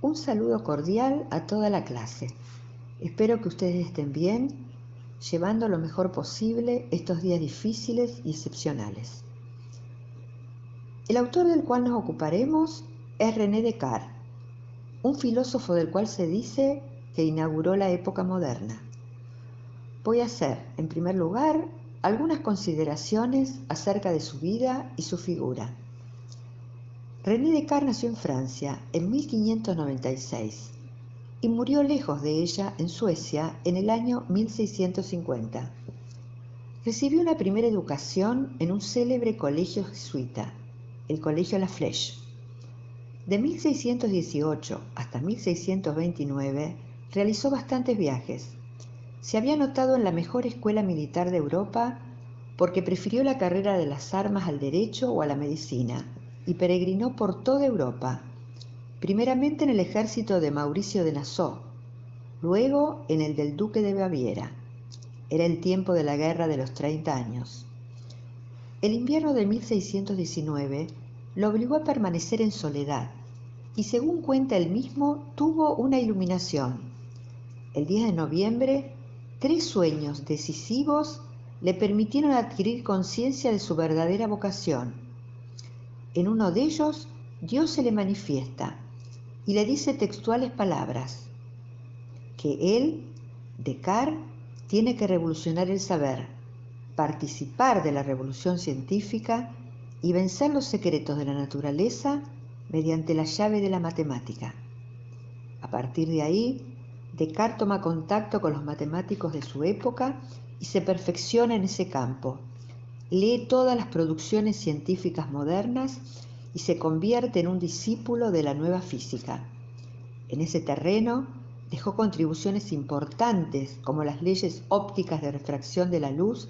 Un saludo cordial a toda la clase. Espero que ustedes estén bien, llevando lo mejor posible estos días difíciles y excepcionales. El autor del cual nos ocuparemos es René Descartes, un filósofo del cual se dice que inauguró la época moderna. Voy a hacer, en primer lugar, algunas consideraciones acerca de su vida y su figura. René Descartes nació en Francia en 1596 y murió lejos de ella en Suecia en el año 1650. Recibió una primera educación en un célebre colegio jesuita, el Colegio La Flèche. De 1618 hasta 1629 realizó bastantes viajes. Se había anotado en la mejor escuela militar de Europa porque prefirió la carrera de las armas al derecho o a la medicina y peregrinó por toda Europa, primeramente en el ejército de Mauricio de Nassau, luego en el del duque de Baviera. Era el tiempo de la guerra de los 30 años. El invierno de 1619 lo obligó a permanecer en soledad y según cuenta él mismo tuvo una iluminación. El 10 de noviembre, tres sueños decisivos le permitieron adquirir conciencia de su verdadera vocación en uno de ellos, Dios se le manifiesta y le dice textuales palabras, que él, Descartes, tiene que revolucionar el saber, participar de la revolución científica y vencer los secretos de la naturaleza mediante la llave de la matemática. A partir de ahí, Descartes toma contacto con los matemáticos de su época y se perfecciona en ese campo, lee todas las producciones científicas modernas y se convierte en un discípulo de la nueva física. En ese terreno dejó contribuciones importantes como las leyes ópticas de refracción de la luz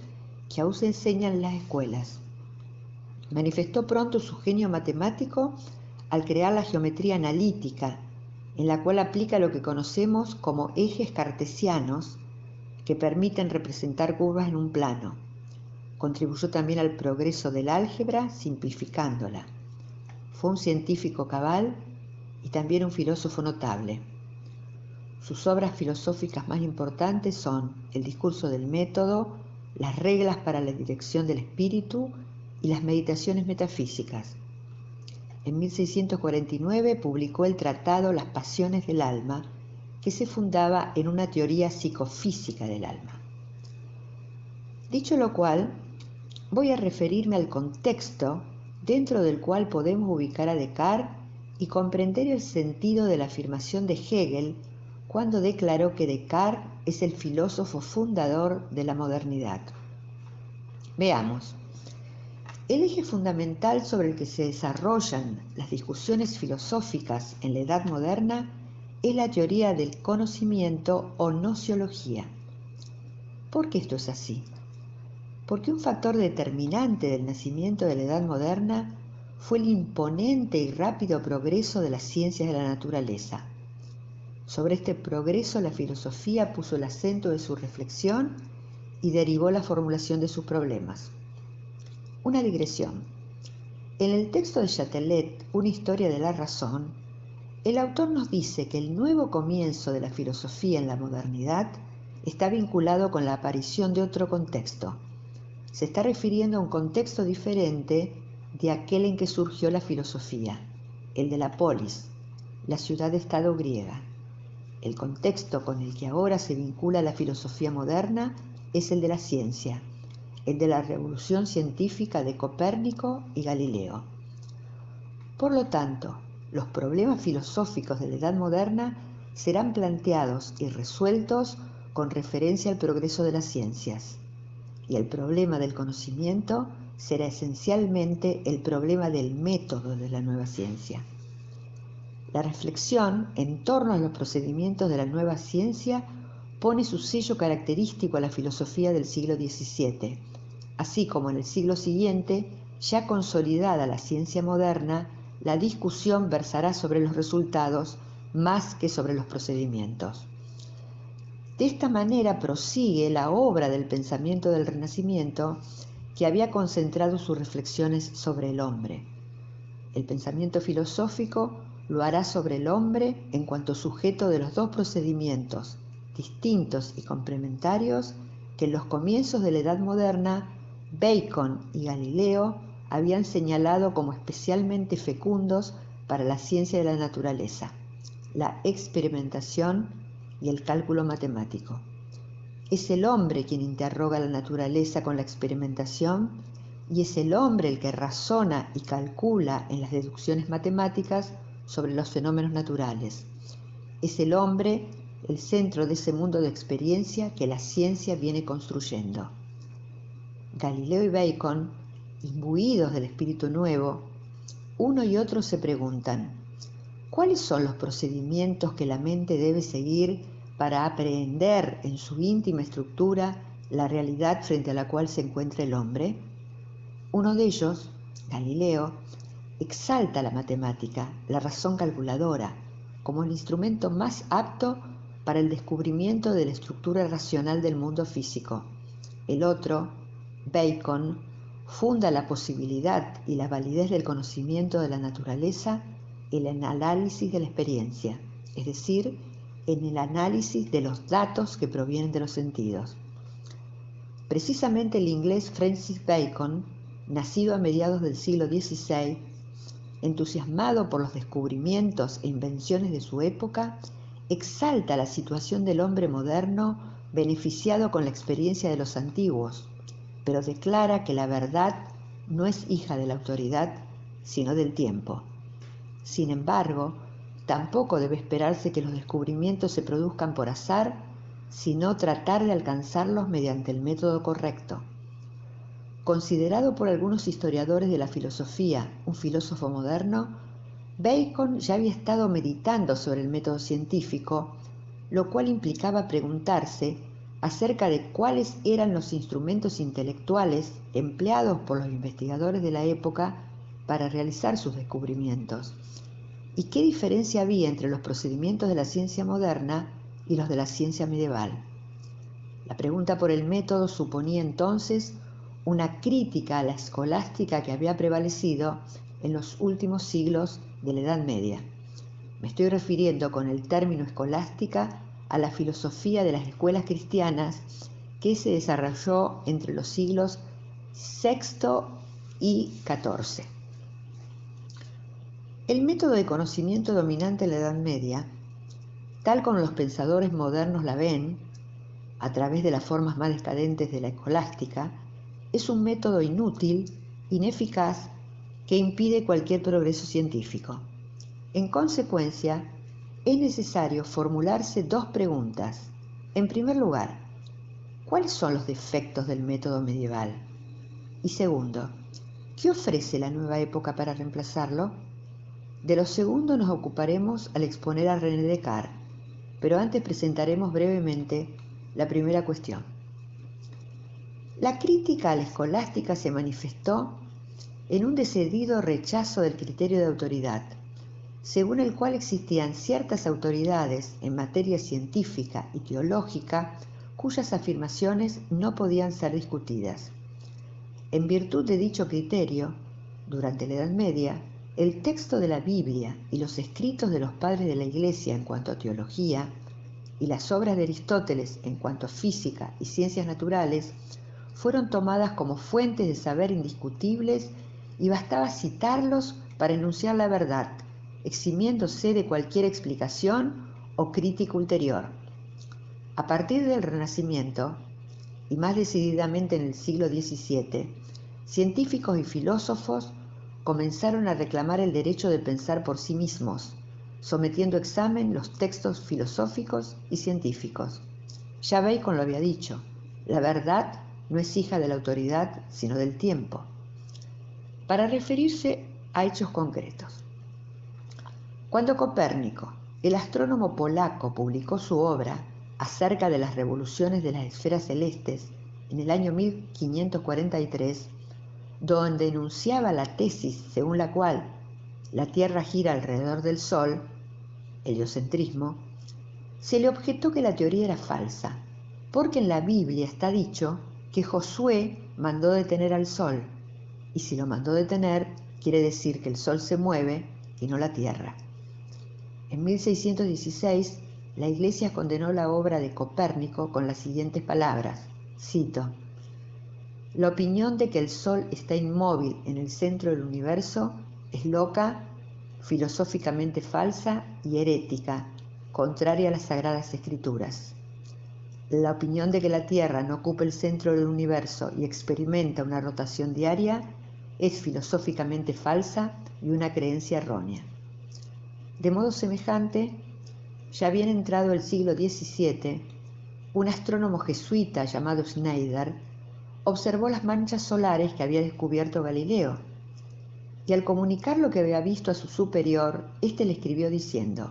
que aún se enseñan en las escuelas. Manifestó pronto su genio matemático al crear la geometría analítica, en la cual aplica lo que conocemos como ejes cartesianos que permiten representar curvas en un plano. Contribuyó también al progreso del álgebra simplificándola. Fue un científico cabal y también un filósofo notable. Sus obras filosóficas más importantes son El discurso del método, Las reglas para la dirección del espíritu y las meditaciones metafísicas. En 1649 publicó el tratado Las pasiones del alma, que se fundaba en una teoría psicofísica del alma. Dicho lo cual, voy a referirme al contexto dentro del cual podemos ubicar a Descartes y comprender el sentido de la afirmación de Hegel cuando declaró que Descartes es el filósofo fundador de la modernidad. Veamos. El eje fundamental sobre el que se desarrollan las discusiones filosóficas en la Edad Moderna es la teoría del conocimiento o nociología. ¿Por qué esto es así? Porque un factor determinante del nacimiento de la Edad Moderna fue el imponente y rápido progreso de las ciencias de la naturaleza. Sobre este progreso la filosofía puso el acento de su reflexión y derivó la formulación de sus problemas. Una digresión. En el texto de Chatelet, Una historia de la razón, el autor nos dice que el nuevo comienzo de la filosofía en la modernidad está vinculado con la aparición de otro contexto, se está refiriendo a un contexto diferente de aquel en que surgió la filosofía, el de la polis, la ciudad-estado griega. El contexto con el que ahora se vincula la filosofía moderna es el de la ciencia, el de la revolución científica de Copérnico y Galileo. Por lo tanto, los problemas filosóficos de la Edad Moderna serán planteados y resueltos con referencia al progreso de las ciencias y el problema del conocimiento será esencialmente el problema del método de la nueva ciencia. La reflexión en torno a los procedimientos de la nueva ciencia pone su sello característico a la filosofía del siglo XVII, así como en el siglo siguiente, ya consolidada la ciencia moderna, la discusión versará sobre los resultados más que sobre los procedimientos. De esta manera prosigue la obra del pensamiento del Renacimiento que había concentrado sus reflexiones sobre el hombre. El pensamiento filosófico lo hará sobre el hombre en cuanto sujeto de los dos procedimientos, distintos y complementarios, que en los comienzos de la Edad Moderna Bacon y Galileo habían señalado como especialmente fecundos para la ciencia de la naturaleza, la experimentación y el cálculo matemático. Es el hombre quien interroga la naturaleza con la experimentación y es el hombre el que razona y calcula en las deducciones matemáticas sobre los fenómenos naturales. Es el hombre el centro de ese mundo de experiencia que la ciencia viene construyendo. Galileo y Bacon, imbuidos del espíritu nuevo, uno y otro se preguntan, ¿cuáles son los procedimientos que la mente debe seguir para aprehender en su íntima estructura la realidad frente a la cual se encuentra el hombre? Uno de ellos, Galileo, exalta la matemática, la razón calculadora, como el instrumento más apto para el descubrimiento de la estructura racional del mundo físico. El otro, Bacon, funda la posibilidad y la validez del conocimiento de la naturaleza el análisis de la experiencia, es decir, en el análisis de los datos que provienen de los sentidos. Precisamente el inglés Francis Bacon, nacido a mediados del siglo XVI, entusiasmado por los descubrimientos e invenciones de su época, exalta la situación del hombre moderno beneficiado con la experiencia de los antiguos, pero declara que la verdad no es hija de la autoridad, sino del tiempo. Sin embargo, tampoco debe esperarse que los descubrimientos se produzcan por azar, sino tratar de alcanzarlos mediante el método correcto. Considerado por algunos historiadores de la filosofía un filósofo moderno, Bacon ya había estado meditando sobre el método científico, lo cual implicaba preguntarse acerca de cuáles eran los instrumentos intelectuales empleados por los investigadores de la época para realizar sus descubrimientos y qué diferencia había entre los procedimientos de la ciencia moderna y los de la ciencia medieval. La pregunta por el método suponía entonces una crítica a la escolástica que había prevalecido en los últimos siglos de la Edad Media. Me estoy refiriendo con el término escolástica a la filosofía de las escuelas cristianas que se desarrolló entre los siglos VI y XIV. El método de conocimiento dominante en la Edad Media, tal como los pensadores modernos la ven, a través de las formas más decadentes de la escolástica, es un método inútil, ineficaz que impide cualquier progreso científico. En consecuencia, es necesario formularse dos preguntas. En primer lugar, ¿cuáles son los defectos del método medieval? Y segundo, ¿qué ofrece la nueva época para reemplazarlo? De lo segundo nos ocuparemos al exponer a René Descartes, pero antes presentaremos brevemente la primera cuestión. La crítica a la escolástica se manifestó en un decidido rechazo del criterio de autoridad, según el cual existían ciertas autoridades en materia científica y teológica cuyas afirmaciones no podían ser discutidas. En virtud de dicho criterio, durante la Edad Media, el texto de la Biblia y los escritos de los padres de la Iglesia en cuanto a teología y las obras de Aristóteles en cuanto a física y ciencias naturales fueron tomadas como fuentes de saber indiscutibles y bastaba citarlos para enunciar la verdad, eximiéndose de cualquier explicación o crítica ulterior. A partir del Renacimiento, y más decididamente en el siglo XVII, científicos y filósofos comenzaron a reclamar el derecho de pensar por sí mismos, sometiendo a examen los textos filosóficos y científicos. Ya Bacon lo había dicho, la verdad no es hija de la autoridad, sino del tiempo para referirse a hechos concretos. Cuando Copérnico, el astrónomo polaco, publicó su obra acerca de las revoluciones de las esferas celestes en el año 1543, donde enunciaba la tesis según la cual la Tierra gira alrededor del Sol, heliocentrismo, se le objetó que la teoría era falsa, porque en la Biblia está dicho que Josué mandó detener al Sol y si lo mandó detener, quiere decir que el Sol se mueve y no la Tierra. En 1616, la Iglesia condenó la obra de Copérnico con las siguientes palabras, cito, La opinión de que el Sol está inmóvil en el centro del universo es loca, filosóficamente falsa y herética, contraria a las sagradas escrituras. La opinión de que la Tierra no ocupa el centro del universo y experimenta una rotación diaria es filosóficamente falsa y una creencia errónea. De modo semejante, ya bien entrado el siglo XVII, un astrónomo jesuita llamado Schneider observó las manchas solares que había descubierto Galileo, y al comunicar lo que había visto a su superior, éste le escribió diciendo,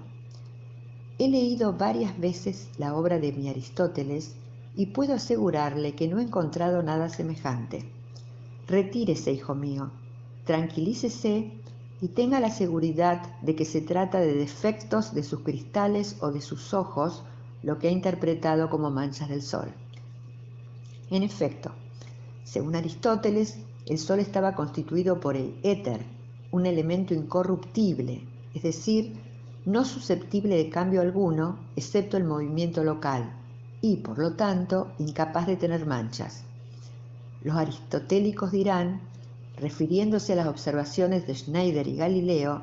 He leído varias veces la obra de mi Aristóteles y puedo asegurarle que no he encontrado nada semejante. Retírese, hijo mío, tranquilícese y tenga la seguridad de que se trata de defectos de sus cristales o de sus ojos, lo que ha interpretado como manchas del sol. En efecto, según Aristóteles, el sol estaba constituido por el éter, un elemento incorruptible, es decir, no susceptible de cambio alguno, excepto el movimiento local, y por lo tanto incapaz de tener manchas. Los aristotélicos dirán, refiriéndose a las observaciones de Schneider y Galileo,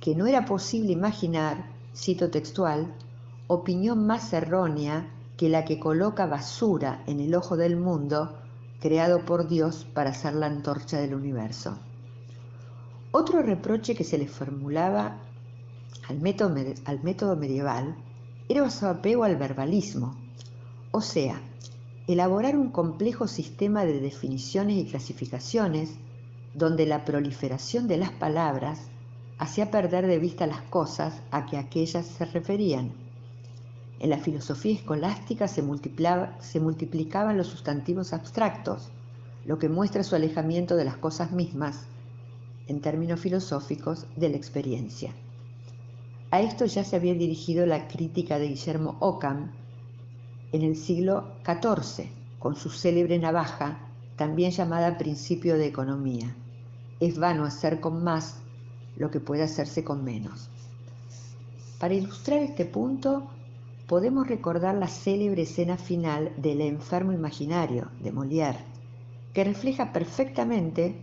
que no era posible imaginar, cito textual, opinión más errónea que la que coloca basura en el ojo del mundo creado por Dios para ser la antorcha del universo. Otro reproche que se le formulaba al método, al método medieval era su apego al verbalismo, o sea, elaborar un complejo sistema de definiciones y clasificaciones donde la proliferación de las palabras hacía perder de vista las cosas a que aquellas se referían. En la filosofía escolástica se, se multiplicaban los sustantivos abstractos, lo que muestra su alejamiento de las cosas mismas, en términos filosóficos, de la experiencia. A esto ya se había dirigido la crítica de Guillermo Ockham en el siglo XIV, con su célebre navaja, también llamada principio de economía. Es vano hacer con más lo que puede hacerse con menos. Para ilustrar este punto, podemos recordar la célebre escena final del enfermo imaginario de Molière, que refleja perfectamente,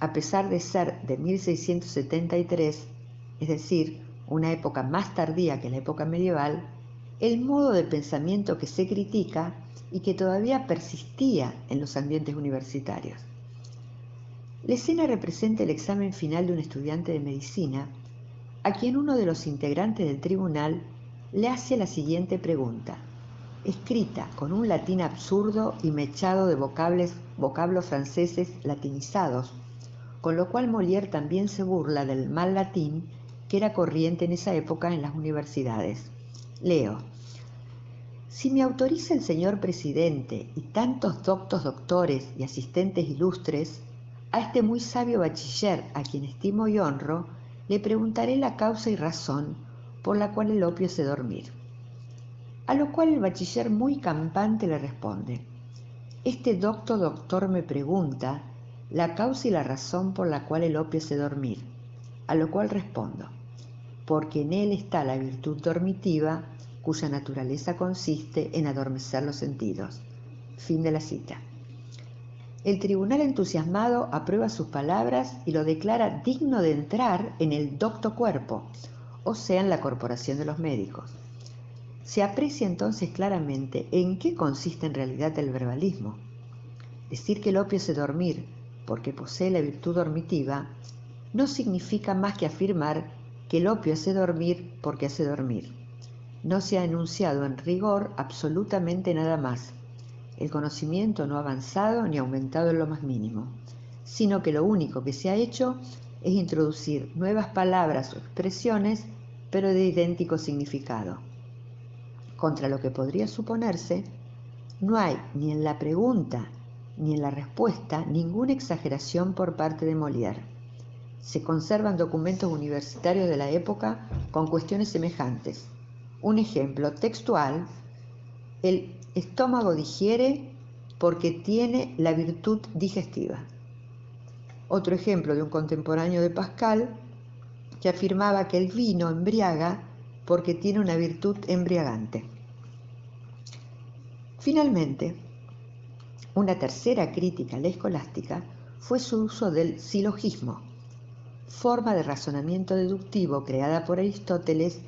a pesar de ser de 1673, es decir, una época más tardía que la época medieval, el modo de pensamiento que se critica y que todavía persistía en los ambientes universitarios. La escena representa el examen final de un estudiante de medicina a quien uno de los integrantes del tribunal le hace la siguiente pregunta, escrita con un latín absurdo y mechado de vocables, vocablos franceses latinizados, con lo cual Molière también se burla del mal latín que era corriente en esa época en las universidades. Leo. Si me autoriza el señor presidente y tantos doctos doctores y asistentes ilustres, a este muy sabio bachiller, a quien estimo y honro, le preguntaré la causa y razón por la cual el opio hace dormir. A lo cual el bachiller muy campante le responde, este docto doctor me pregunta la causa y la razón por la cual el opio hace dormir, a lo cual respondo, porque en él está la virtud dormitiva cuya naturaleza consiste en adormecer los sentidos. Fin de la cita. El tribunal entusiasmado aprueba sus palabras y lo declara digno de entrar en el docto cuerpo, o sea, la corporación de los médicos. Se aprecia entonces claramente en qué consiste en realidad el verbalismo. Decir que el opio hace dormir porque posee la virtud dormitiva no significa más que afirmar que el opio hace dormir porque hace dormir. No se ha enunciado en rigor absolutamente nada más. El conocimiento no ha avanzado ni aumentado en lo más mínimo, sino que lo único que se ha hecho es introducir nuevas palabras o expresiones, pero de idéntico significado. Contra lo que podría suponerse, no hay ni en la pregunta ni en la respuesta ninguna exageración por parte de Molière se conservan documentos universitarios de la época con cuestiones semejantes. Un ejemplo textual, el estómago digiere porque tiene la virtud digestiva. Otro ejemplo de un contemporáneo de Pascal que afirmaba que el vino embriaga porque tiene una virtud embriagante. Finalmente, una tercera crítica a la escolástica fue su uso del silogismo, forma de razonamiento deductivo creada por Aristóteles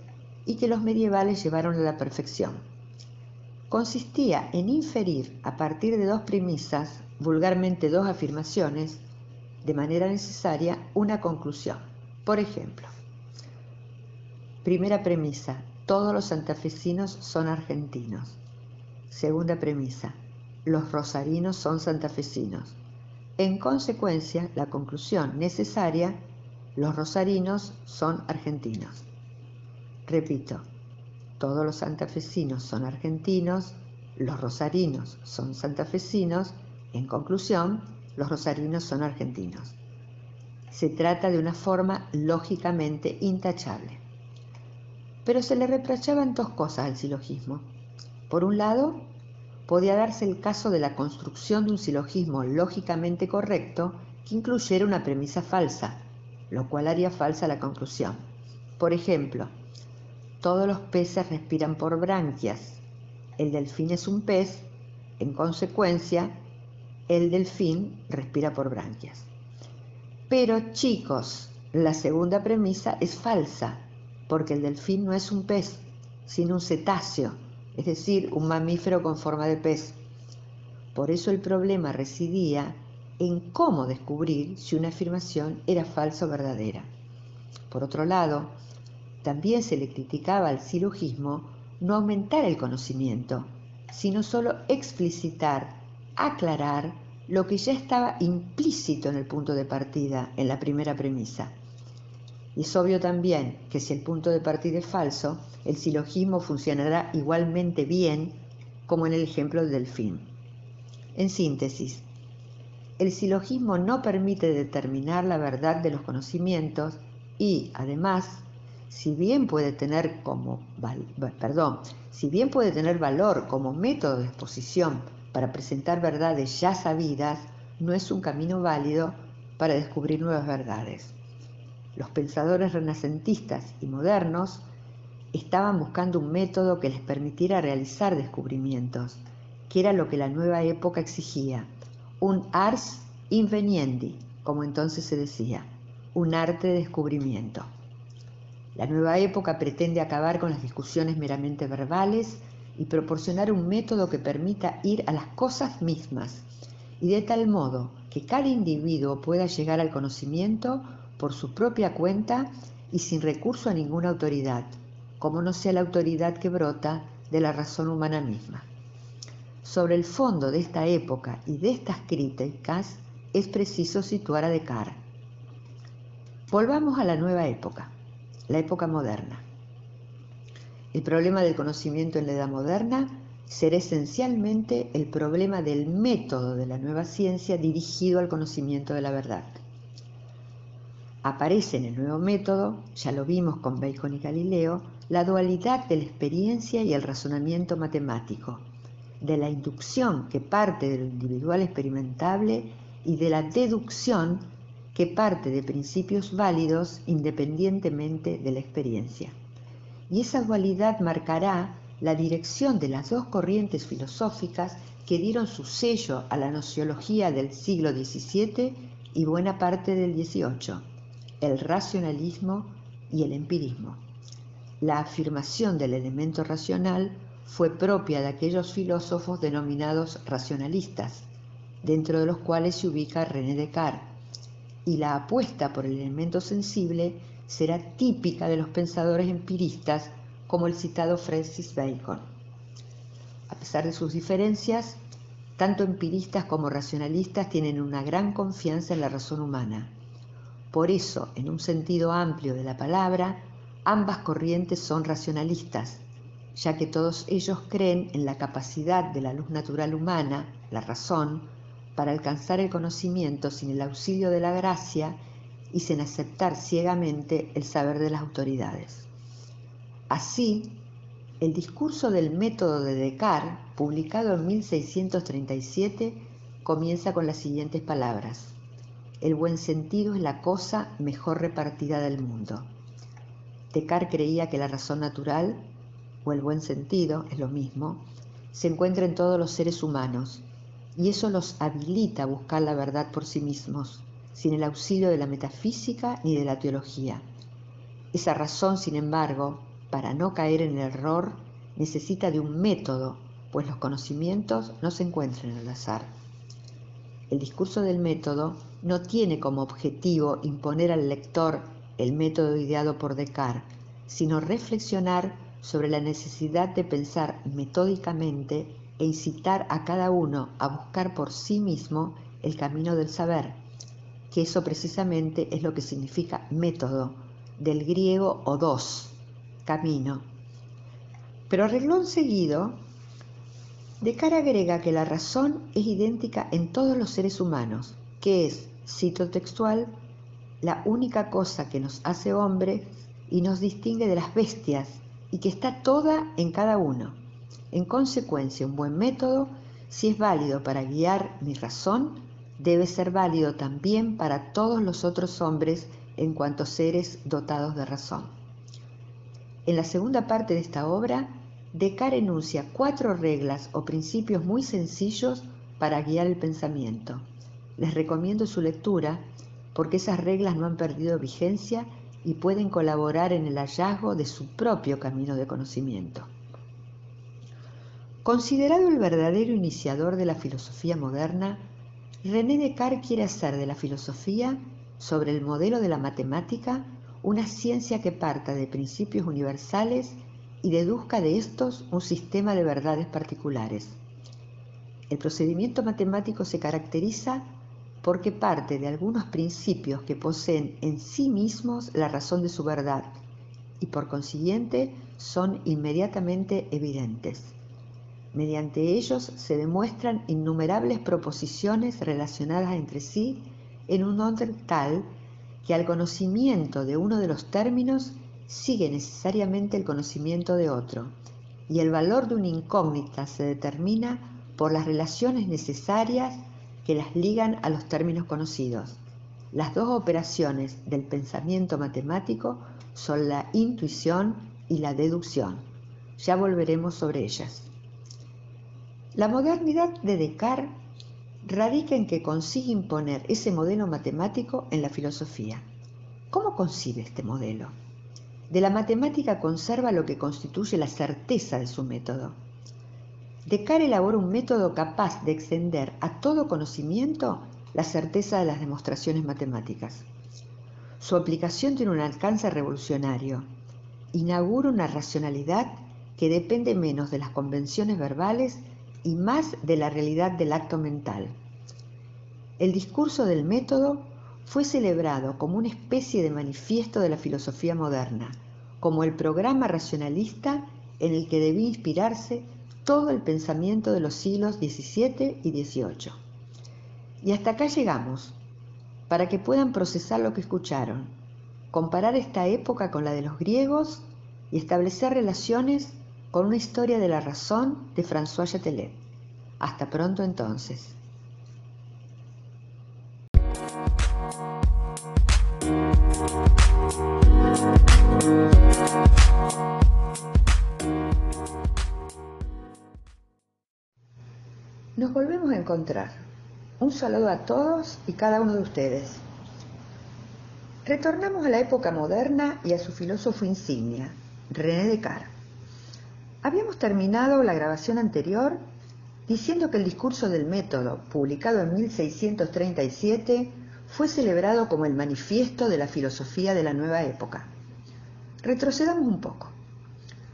y que los medievales llevaron a la perfección. Consistía en inferir a partir de dos premisas, vulgarmente dos afirmaciones, de manera necesaria una conclusión. Por ejemplo, primera premisa, todos los santafesinos son argentinos. Segunda premisa, los rosarinos son santafesinos. En consecuencia, la conclusión necesaria, los rosarinos son argentinos. Repito, todos los santafesinos son argentinos, los rosarinos son santafesinos, en conclusión, los rosarinos son argentinos. Se trata de una forma lógicamente intachable. Pero se le reprochaban dos cosas al silogismo. Por un lado, podía darse el caso de la construcción de un silogismo lógicamente correcto que incluyera una premisa falsa, lo cual haría falsa la conclusión. Por ejemplo, todos los peces respiran por branquias. El delfín es un pez, en consecuencia, el delfín respira por branquias. Pero chicos, la segunda premisa es falsa, porque el delfín no es un pez, sino un cetáceo es decir, un mamífero con forma de pez. Por eso el problema residía en cómo descubrir si una afirmación era falsa o verdadera. Por otro lado, también se le criticaba al silogismo no aumentar el conocimiento, sino solo explicitar, aclarar lo que ya estaba implícito en el punto de partida, en la primera premisa. Y es obvio también que si el punto de partida es falso, el silogismo funcionará igualmente bien como en el ejemplo del delfín. En síntesis, el silogismo no permite determinar la verdad de los conocimientos y, además, si bien puede tener como perdón, si bien puede tener valor como método de exposición para presentar verdades ya sabidas, no es un camino válido para descubrir nuevas verdades. Los pensadores renacentistas y modernos estaban buscando un método que les permitiera realizar descubrimientos, que era lo que la nueva época exigía, un ars inveniendi, como entonces se decía, un arte de descubrimiento. La nueva época pretende acabar con las discusiones meramente verbales y proporcionar un método que permita ir a las cosas mismas y de tal modo que cada individuo pueda llegar al conocimiento por su propia cuenta y sin recurso a ninguna autoridad, como no sea la autoridad que brota de la razón humana misma. Sobre el fondo de esta época y de estas críticas es preciso situar a Descartes. Volvamos a la nueva época, la época moderna. El problema del conocimiento en la edad moderna será esencialmente el problema del método de la nueva ciencia dirigido al conocimiento de la verdad. Aparece en el nuevo método, ya lo vimos con Bacon y Galileo, la dualidad de la experiencia y el razonamiento matemático, de la inducción que parte de lo individual experimentable y de la deducción que parte de principios válidos independientemente de la experiencia. Y esa dualidad marcará la dirección de las dos corrientes filosóficas que dieron su sello a la nociología del siglo XVII y buena parte del XVIII el racionalismo y el empirismo. La afirmación del elemento racional fue propia de aquellos filósofos denominados racionalistas, dentro de los cuales se ubica René Descartes, y la apuesta por el elemento sensible será típica de los pensadores empiristas como el citado Francis Bacon. A pesar de sus diferencias, tanto empiristas como racionalistas tienen una gran confianza en la razón humana por eso, en un sentido amplio de la palabra, ambas corrientes son racionalistas, ya que todos ellos creen en la capacidad de la luz natural humana, la razón, para alcanzar el conocimiento sin el auxilio de la gracia y sin aceptar ciegamente el saber de las autoridades. Así, el discurso del método de Descartes, publicado en 1637, comienza con las siguientes palabras. El buen sentido es la cosa mejor repartida del mundo. Descartes creía que la razón natural, o el buen sentido, es lo mismo, se encuentra en todos los seres humanos, y eso los habilita a buscar la verdad por sí mismos, sin el auxilio de la metafísica ni de la teología. Esa razón, sin embargo, para no caer en el error, necesita de un método, pues los conocimientos no se encuentran al azar. El discurso del método no tiene como objetivo imponer al lector el método ideado por Descartes, sino reflexionar sobre la necesidad de pensar metódicamente e incitar a cada uno a buscar por sí mismo el camino del saber, que eso precisamente es lo que significa método, del griego odos, camino. Pero arreglón seguido, Descartes agrega que la razón es idéntica en todos los seres humanos, que es, cito textual, la única cosa que nos hace hombres y nos distingue de las bestias y que está toda en cada uno. En consecuencia, un buen método, si es válido para guiar mi razón, debe ser válido también para todos los otros hombres en cuanto seres dotados de razón. En la segunda parte de esta obra, Descartes enuncia cuatro reglas o principios muy sencillos para guiar el pensamiento. Les recomiendo su lectura porque esas reglas no han perdido vigencia y pueden colaborar en el hallazgo de su propio camino de conocimiento. Considerado el verdadero iniciador de la filosofía moderna, René Descartes quiere hacer de la filosofía, sobre el modelo de la matemática, una ciencia que parta de principios universales y deduzca de estos un sistema de verdades particulares. El procedimiento matemático se caracteriza porque parte de algunos principios que poseen en sí mismos la razón de su verdad y por consiguiente son inmediatamente evidentes. Mediante ellos se demuestran innumerables proposiciones relacionadas entre sí en un orden tal que al conocimiento de uno de los términos sigue necesariamente el conocimiento de otro, y el valor de una incógnita se determina por las relaciones necesarias que las ligan a los términos conocidos. Las dos operaciones del pensamiento matemático son la intuición y la deducción. Ya volveremos sobre ellas. La modernidad de Descartes radica en que consigue imponer ese modelo matemático en la filosofía. ¿Cómo concibe este modelo? De la matemática conserva lo que constituye la certeza de su método Descartes elabora un método capaz de extender a todo conocimiento la certeza de las demostraciones matemáticas. Su aplicación tiene un alcance revolucionario. Inaugura una racionalidad que depende menos de las convenciones verbales y más de la realidad del acto mental. El discurso del método fue celebrado como una especie de manifiesto de la filosofía moderna, como el programa racionalista en el que debía inspirarse todo el pensamiento de los siglos XVII y XVIII. Y hasta acá llegamos, para que puedan procesar lo que escucharon, comparar esta época con la de los griegos y establecer relaciones con una historia de la razón de François Chatelet. Hasta pronto entonces. Nos volvemos a encontrar. Un saludo a todos y cada uno de ustedes. Retornamos a la época moderna y a su filósofo insignia, René Descartes. Habíamos terminado la grabación anterior diciendo que el discurso del método, publicado en 1637, fue celebrado como el manifiesto de la filosofía de la nueva época. Retrocedamos un poco.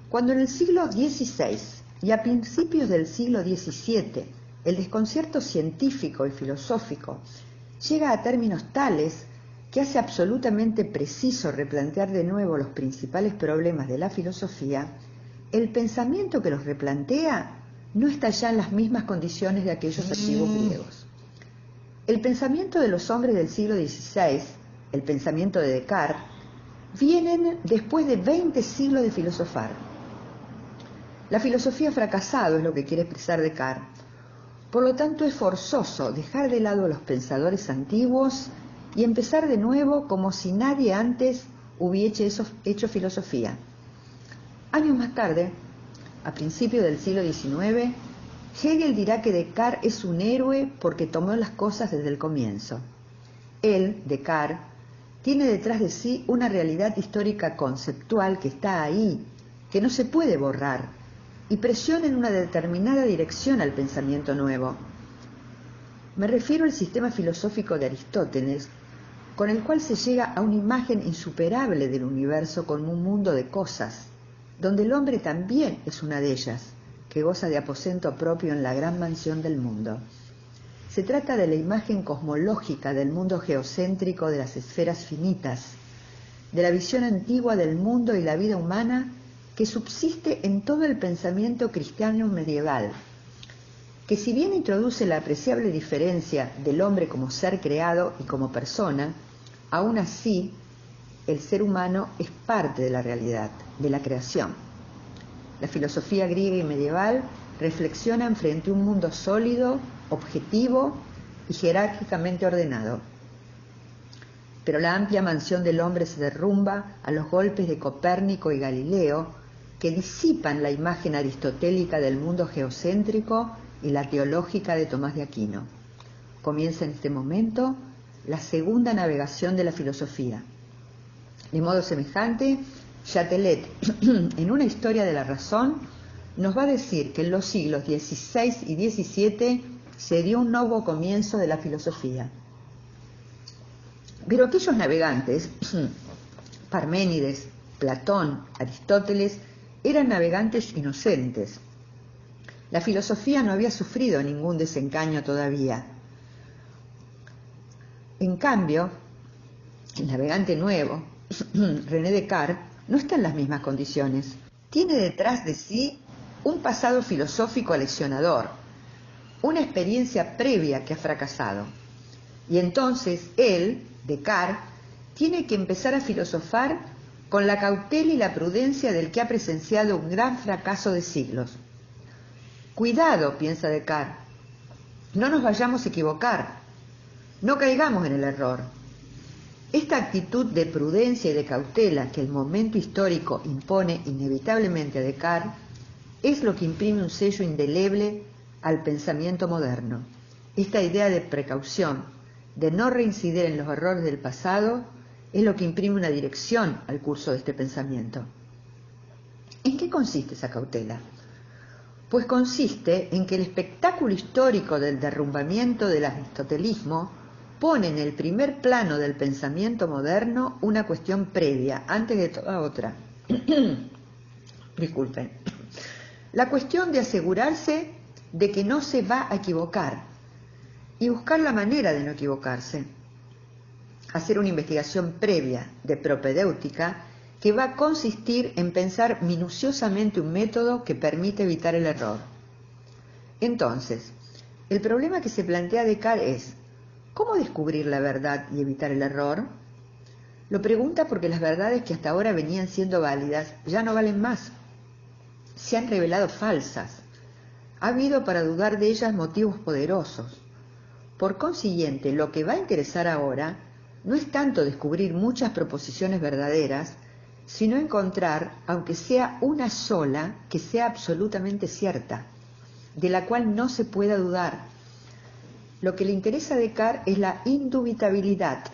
Cuando en el siglo XVI y a principios del siglo XVII el desconcierto científico y filosófico llega a términos tales que hace absolutamente preciso replantear de nuevo los principales problemas de la filosofía, el pensamiento que los replantea no está ya en las mismas condiciones de aquellos antiguos mm. griegos. El pensamiento de los hombres del siglo XVI, el pensamiento de Descartes, vienen después de 20 siglos de filosofar. La filosofía ha fracasado, es lo que quiere expresar Descartes, por lo tanto, es forzoso dejar de lado a los pensadores antiguos y empezar de nuevo como si nadie antes hubiese hecho filosofía. Años más tarde, a principios del siglo XIX, Hegel dirá que Descartes es un héroe porque tomó las cosas desde el comienzo. Él, Descartes, tiene detrás de sí una realidad histórica conceptual que está ahí, que no se puede borrar, y presiona en una determinada dirección al pensamiento nuevo. Me refiero al sistema filosófico de Aristóteles, con el cual se llega a una imagen insuperable del universo como un mundo de cosas, donde el hombre también es una de ellas, que goza de aposento propio en la gran mansión del mundo. Se trata de la imagen cosmológica del mundo geocéntrico de las esferas finitas, de la visión antigua del mundo y la vida humana que subsiste en todo el pensamiento cristiano medieval, que si bien introduce la apreciable diferencia del hombre como ser creado y como persona, aún así el ser humano es parte de la realidad, de la creación. La filosofía griega y medieval reflexionan frente a un mundo sólido, objetivo y jerárquicamente ordenado. Pero la amplia mansión del hombre se derrumba a los golpes de Copérnico y Galileo, que disipan la imagen aristotélica del mundo geocéntrico y la teológica de Tomás de Aquino. Comienza en este momento la segunda navegación de la filosofía. De modo semejante, Chatelet, en una historia de la razón, nos va a decir que en los siglos XVI y XVII se dio un nuevo comienzo de la filosofía. Pero aquellos navegantes, Parménides, Platón, Aristóteles, eran navegantes inocentes. La filosofía no había sufrido ningún desengaño todavía. En cambio, el navegante nuevo, René Descartes, no está en las mismas condiciones. Tiene detrás de sí un pasado filosófico aleccionador, una experiencia previa que ha fracasado. Y entonces él, Descartes, tiene que empezar a filosofar con la cautela y la prudencia del que ha presenciado un gran fracaso de siglos. Cuidado, piensa Descartes, no nos vayamos a equivocar, no caigamos en el error. Esta actitud de prudencia y de cautela que el momento histórico impone inevitablemente a Descartes es lo que imprime un sello indeleble al pensamiento moderno. Esta idea de precaución, de no reincidir en los errores del pasado, es lo que imprime una dirección al curso de este pensamiento. ¿En qué consiste esa cautela? Pues consiste en que el espectáculo histórico del derrumbamiento del aristotelismo pone en el primer plano del pensamiento moderno una cuestión previa, antes de toda otra. Disculpen la cuestión de asegurarse de que no se va a equivocar y buscar la manera de no equivocarse. Hacer una investigación previa de propedéutica que va a consistir en pensar minuciosamente un método que permite evitar el error. Entonces, el problema que se plantea Descartes es, ¿cómo descubrir la verdad y evitar el error? Lo pregunta porque las verdades que hasta ahora venían siendo válidas ya no valen más se han revelado falsas. Ha habido para dudar de ellas motivos poderosos. Por consiguiente, lo que va a interesar ahora no es tanto descubrir muchas proposiciones verdaderas, sino encontrar, aunque sea una sola, que sea absolutamente cierta, de la cual no se pueda dudar. Lo que le interesa a Descartes es la indubitabilidad,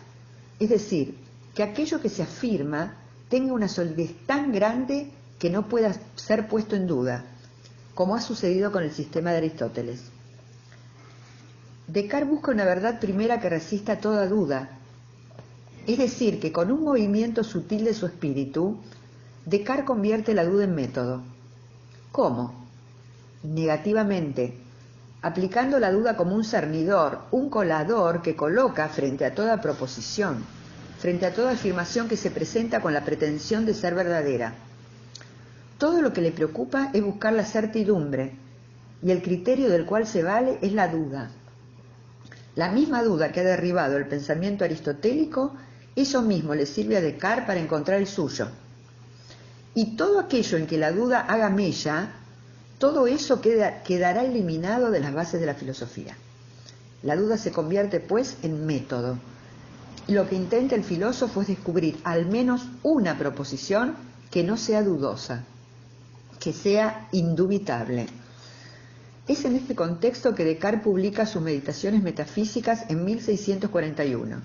es decir, que aquello que se afirma tenga una solidez tan grande que no pueda ser puesto en duda, como ha sucedido con el sistema de Aristóteles. Descartes busca una verdad primera que resista toda duda, es decir, que con un movimiento sutil de su espíritu, Descartes convierte la duda en método. ¿Cómo? Negativamente, aplicando la duda como un cernidor, un colador que coloca frente a toda proposición, frente a toda afirmación que se presenta con la pretensión de ser verdadera. Todo lo que le preocupa es buscar la certidumbre y el criterio del cual se vale es la duda. La misma duda que ha derribado el pensamiento aristotélico, eso mismo le sirve a Descartes para encontrar el suyo. Y todo aquello en que la duda haga mella, todo eso quedará eliminado de las bases de la filosofía. La duda se convierte, pues, en método. lo que intenta el filósofo es descubrir al menos una proposición que no sea dudosa, que sea indubitable. Es en este contexto que Descartes publica sus meditaciones metafísicas en 1641.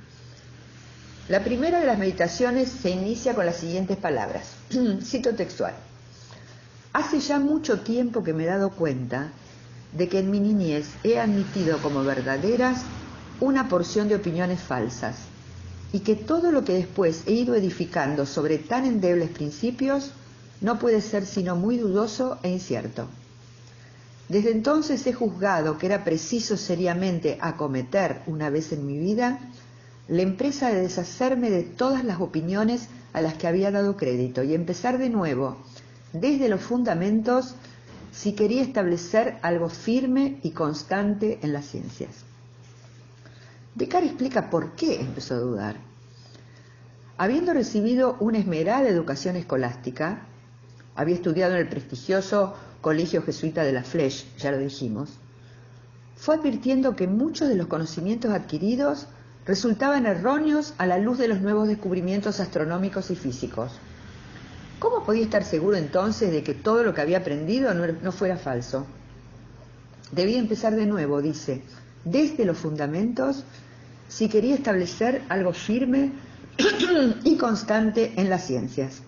La primera de las meditaciones se inicia con las siguientes palabras. Cito textual. Hace ya mucho tiempo que me he dado cuenta de que en mi niñez he admitido como verdaderas una porción de opiniones falsas y que todo lo que después he ido edificando sobre tan endebles principios no puede ser sino muy dudoso e incierto. Desde entonces he juzgado que era preciso seriamente acometer una vez en mi vida la empresa de deshacerme de todas las opiniones a las que había dado crédito y empezar de nuevo, desde los fundamentos, si quería establecer algo firme y constante en las ciencias. Descartes explica por qué empezó a dudar. Habiendo recibido una esmerada educación escolástica, había estudiado en el prestigioso Colegio Jesuita de la Flèche, ya lo dijimos, fue advirtiendo que muchos de los conocimientos adquiridos resultaban erróneos a la luz de los nuevos descubrimientos astronómicos y físicos. ¿Cómo podía estar seguro entonces de que todo lo que había aprendido no, fuera falso? Debía empezar de nuevo, dice, desde los fundamentos, si quería establecer algo firme y constante en las ciencias.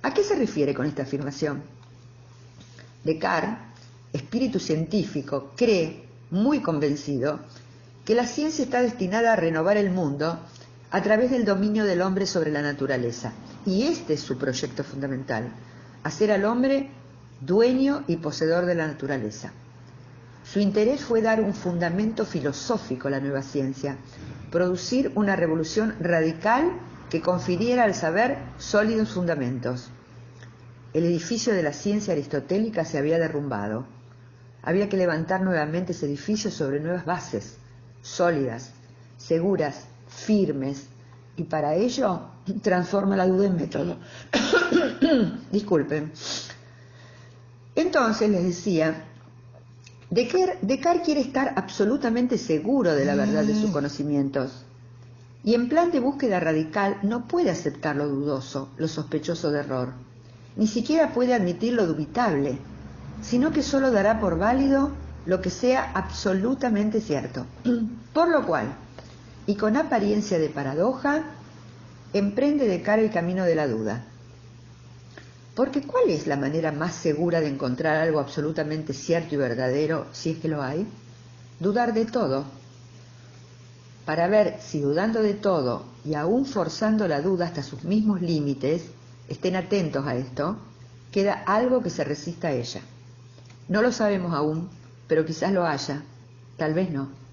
¿A qué se refiere con esta afirmación? Descartes, espíritu científico, cree, muy convencido, que la ciencia está destinada a renovar el mundo a través del dominio del hombre sobre la naturaleza. Y este es su proyecto fundamental, hacer al hombre dueño y poseedor de la naturaleza. Su interés fue dar un fundamento filosófico a la nueva ciencia, producir una revolución radical que confiriera al saber sólidos fundamentos. El edificio de la ciencia aristotélica se había derrumbado. Había que levantar nuevamente ese edificio sobre nuevas bases, sólidas, seguras, firmes, y para ello transforma la duda en método. Disculpen. Entonces les decía, Descartes quiere estar absolutamente seguro de la verdad de sus mm. conocimientos. Y en plan de búsqueda radical no puede aceptar lo dudoso, lo sospechoso de error. Ni siquiera puede admitir lo dubitable, sino que solo dará por válido lo que sea absolutamente cierto. Por lo cual, y con apariencia de paradoja, emprende de cara el camino de la duda. Porque ¿cuál es la manera más segura de encontrar algo absolutamente cierto y verdadero, si es que lo hay? Dudar de todo. Para ver si dudando de todo y aún forzando la duda hasta sus mismos límites, estén atentos a esto, queda algo que se resista a ella. No lo sabemos aún, pero quizás lo haya, tal vez no.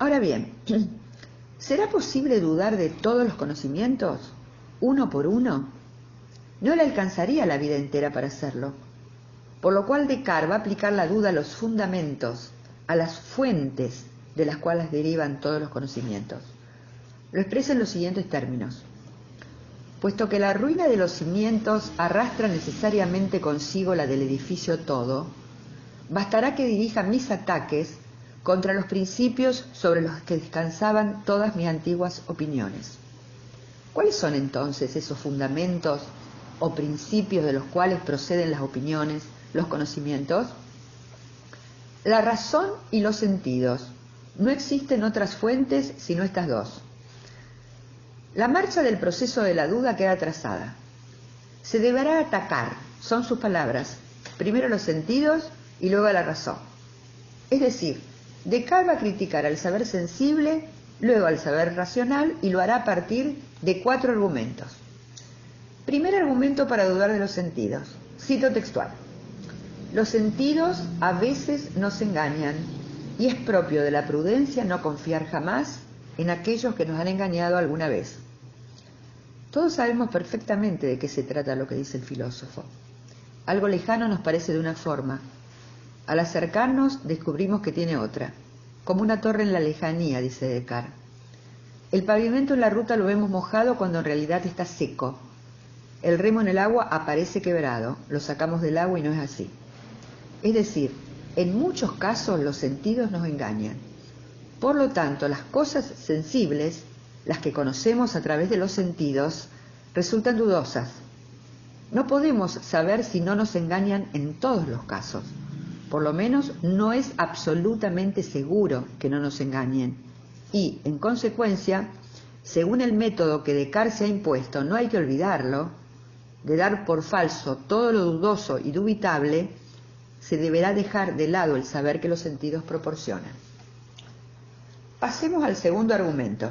Ahora bien, ¿será posible dudar de todos los conocimientos, uno por uno? No le alcanzaría la vida entera para hacerlo, por lo cual Descartes va a aplicar la duda a los fundamentos, a las fuentes de las cuales derivan todos los conocimientos. Lo expresa en los siguientes términos. Puesto que la ruina de los cimientos arrastra necesariamente consigo la del edificio todo, bastará que dirija mis ataques contra los principios sobre los que descansaban todas mis antiguas opiniones. ¿Cuáles son entonces esos fundamentos o principios de los cuales proceden las opiniones, los conocimientos? La razón y los sentidos. No existen otras fuentes sino estas dos. La marcha del proceso de la duda queda trazada. Se deberá atacar, son sus palabras, primero los sentidos y luego la razón. Es decir, Descartes va a criticar al saber sensible, luego al saber racional y lo hará a partir de cuatro argumentos. Primer argumento para dudar de los sentidos. Cito textual. Los sentidos a veces nos engañan y es propio de la prudencia no confiar jamás en aquellos que nos han engañado alguna vez. Todos sabemos perfectamente de qué se trata lo que dice el filósofo. Algo lejano nos parece de una forma, al acercarnos descubrimos que tiene otra, como una torre en la lejanía, dice Descartes. El pavimento en la ruta lo vemos mojado cuando en realidad está seco. El remo en el agua aparece quebrado, lo sacamos del agua y no es así. Es decir, en muchos casos los sentidos nos engañan. Por lo tanto, las cosas sensibles, las que conocemos a través de los sentidos, resultan dudosas. No podemos saber si no nos engañan en todos los casos. Por lo menos no es absolutamente seguro que no nos engañen. Y, en consecuencia, según el método que Descartes ha impuesto, no hay que olvidarlo, de dar por falso todo lo dudoso y dubitable, se deberá dejar de lado el saber que los sentidos proporcionan. Pasemos al segundo argumento.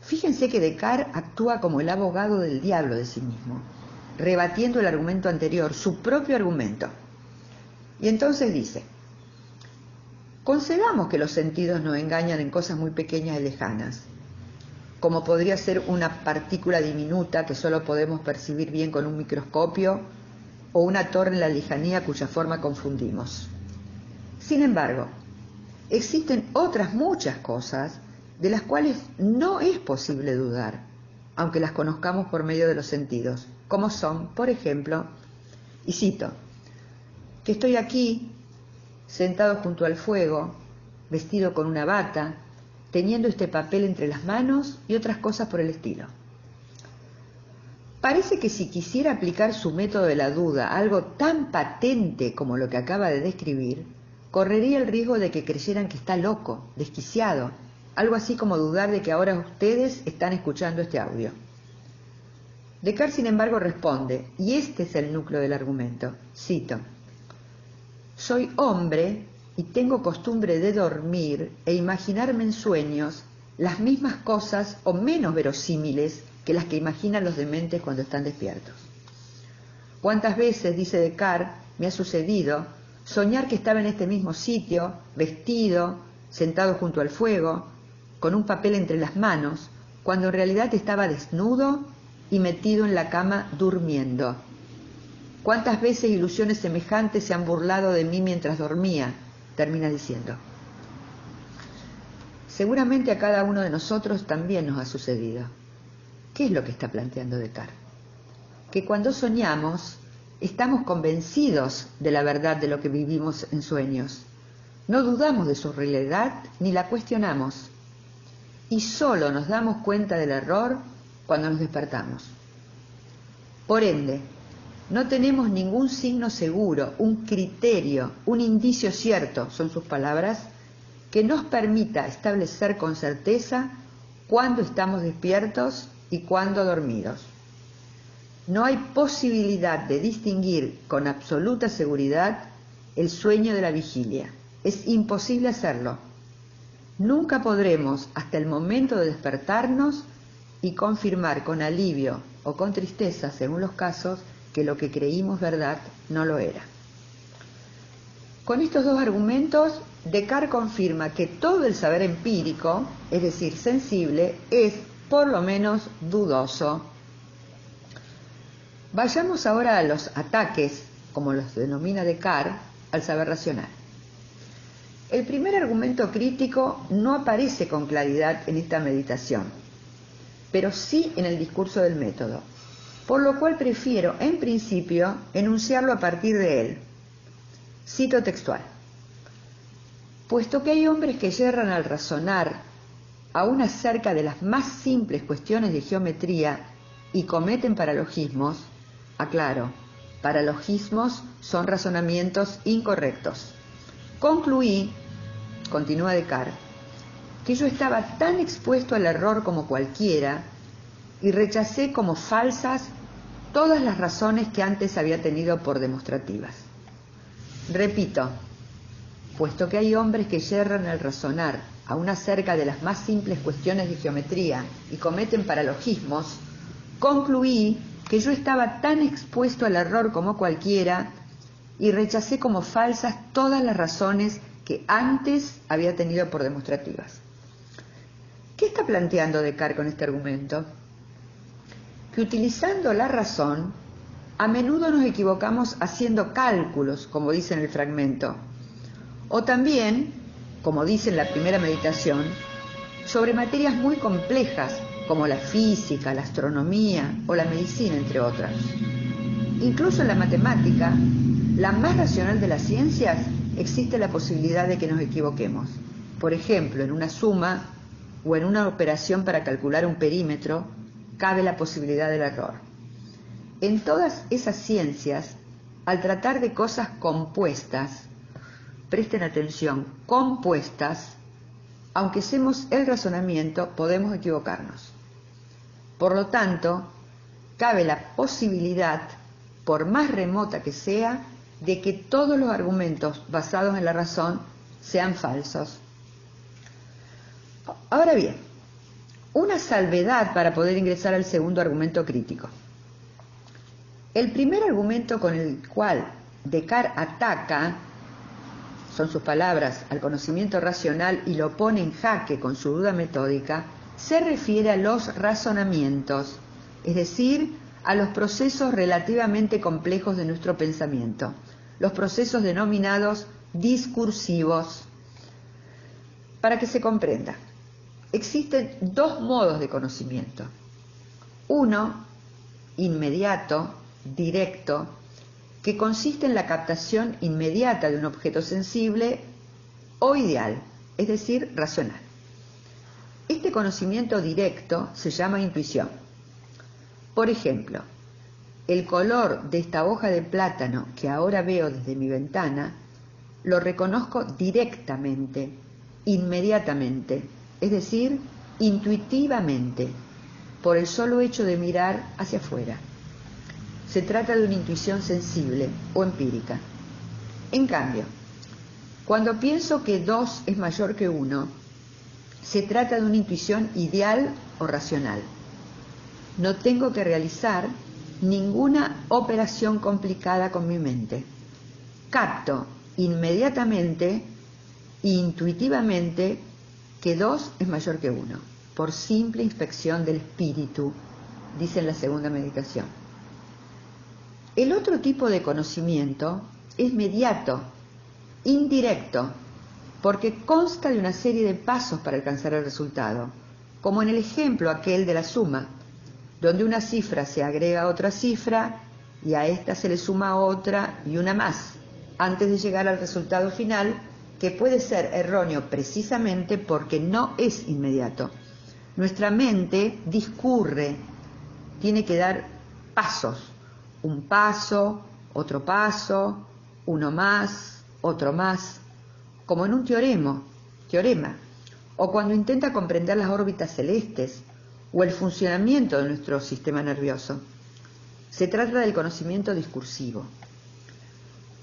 Fíjense que Descartes actúa como el abogado del diablo de sí mismo, rebatiendo el argumento anterior, su propio argumento. Y entonces dice, concedamos que los sentidos nos engañan en cosas muy pequeñas y lejanas, como podría ser una partícula diminuta que solo podemos percibir bien con un microscopio o una torre en la lejanía cuya forma confundimos. Sin embargo, existen otras muchas cosas de las cuales no es posible dudar, aunque las conozcamos por medio de los sentidos, como son, por ejemplo, y cito, que estoy aquí, sentado junto al fuego, vestido con una bata, teniendo este papel entre las manos y otras cosas por el estilo. Parece que si quisiera aplicar su método de la duda a algo tan patente como lo que acaba de describir, correría el riesgo de que creyeran que está loco, desquiciado, algo así como dudar de que ahora ustedes están escuchando este audio. Descartes, sin embargo, responde, y este es el núcleo del argumento, cito, Soy hombre y tengo costumbre de dormir e imaginarme en sueños las mismas cosas o menos verosímiles que las que imaginan los dementes cuando están despiertos. ¿Cuántas veces, dice Descartes, me ha sucedido soñar que estaba en este mismo sitio, vestido, sentado junto al fuego, con un papel entre las manos, cuando en realidad estaba desnudo y metido en la cama durmiendo? ¿Cuántas veces ilusiones semejantes se han burlado de mí mientras dormía? termina diciendo. Seguramente a cada uno de nosotros también nos ha sucedido. ¿Qué es lo que está planteando Descartes? Que cuando soñamos estamos convencidos de la verdad de lo que vivimos en sueños. No dudamos de su realidad ni la cuestionamos. Y solo nos damos cuenta del error cuando nos despertamos. Por ende, no tenemos ningún signo seguro, un criterio, un indicio cierto, son sus palabras, que nos permita establecer con certeza cuándo estamos despiertos y cuándo dormidos. No hay posibilidad de distinguir con absoluta seguridad el sueño de la vigilia. Es imposible hacerlo. Nunca podremos, hasta el momento de despertarnos, y confirmar con alivio o con tristeza, según los casos, que lo que creímos verdad no lo era. Con estos dos argumentos, Descartes confirma que todo el saber empírico, es decir, sensible, es por lo menos dudoso. Vayamos ahora a los ataques, como los denomina Descartes, al saber racional. El primer argumento crítico no aparece con claridad en esta meditación, pero sí en el discurso del método por lo cual prefiero, en principio, enunciarlo a partir de él. Cito textual. Puesto que hay hombres que yerran al razonar, aún acerca de las más simples cuestiones de geometría, y cometen paralogismos, aclaro, paralogismos son razonamientos incorrectos. Concluí, continúa Descartes, que yo estaba tan expuesto al error como cualquiera, y rechacé como falsas todas las razones que antes había tenido por demostrativas. Repito, puesto que hay hombres que yerran al razonar aún acerca de las más simples cuestiones de geometría y cometen paralogismos, concluí que yo estaba tan expuesto al error como cualquiera y rechacé como falsas todas las razones que antes había tenido por demostrativas. ¿Qué está planteando Descartes con este argumento? Que utilizando la razón, a menudo nos equivocamos haciendo cálculos, como dice en el fragmento, o también, como dice en la primera meditación, sobre materias muy complejas como la física, la astronomía o la medicina, entre otras. Incluso en la matemática, la más racional de las ciencias, existe la posibilidad de que nos equivoquemos. por ejemplo, en una suma o en una operación para calcular un perímetro, cabe la posibilidad del error. En todas esas ciencias, al tratar de cosas compuestas, presten atención, compuestas, aunque hacemos el razonamiento, podemos equivocarnos. Por lo tanto, cabe la posibilidad, por más remota que sea, de que todos los argumentos basados en la razón sean falsos. Ahora bien, una salvedad para poder ingresar al segundo argumento crítico. El primer argumento con el cual Descartes ataca, son sus palabras, al conocimiento racional y lo pone en jaque con su duda metódica, se refiere a los razonamientos, es decir, a los procesos relativamente complejos de nuestro pensamiento, los procesos denominados discursivos. Para que se comprenda, existen dos modos de conocimiento. Uno, inmediato, directo, que consiste en la captación inmediata de un objeto sensible o ideal, es decir, racional. Este conocimiento directo se llama intuición. Por ejemplo, el color de esta hoja de plátano que ahora veo desde mi ventana, lo reconozco directamente, inmediatamente, es decir, intuitivamente, por el solo hecho de mirar hacia afuera. Se trata de una intuición sensible o empírica. En cambio, cuando pienso que dos es mayor que uno, se trata de una intuición ideal o racional. No tengo que realizar ninguna operación complicada con mi mente. Capto inmediatamente e intuitivamente que dos es mayor que uno, por simple inspección del espíritu, dice en la segunda meditación. El otro tipo de conocimiento es mediato, indirecto, porque consta de una serie de pasos para alcanzar el resultado, como en el ejemplo aquel de la suma, donde una cifra se agrega a otra cifra y a esta se le suma otra y una más, antes de llegar al resultado final, que puede ser erróneo precisamente porque no es inmediato. Nuestra mente discurre, tiene que dar pasos, un paso, otro paso, uno más, otro más, como en un teorema, teorema, o cuando intenta comprender las órbitas celestes o el funcionamiento de nuestro sistema nervioso. Se trata del conocimiento discursivo.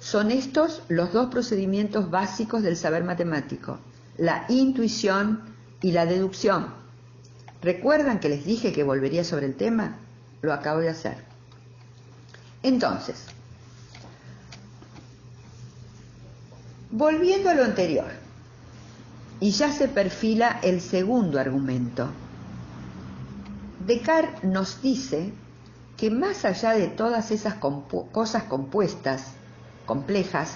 Son estos los dos procedimientos básicos del saber matemático, la intuición y la deducción. ¿Recuerdan que les dije que volvería sobre el tema? Lo acabo de hacer. Entonces, Volviendo a lo anterior, y ya se perfila el segundo argumento. Descartes nos dice que más allá de todas esas cosas compuestas, complejas,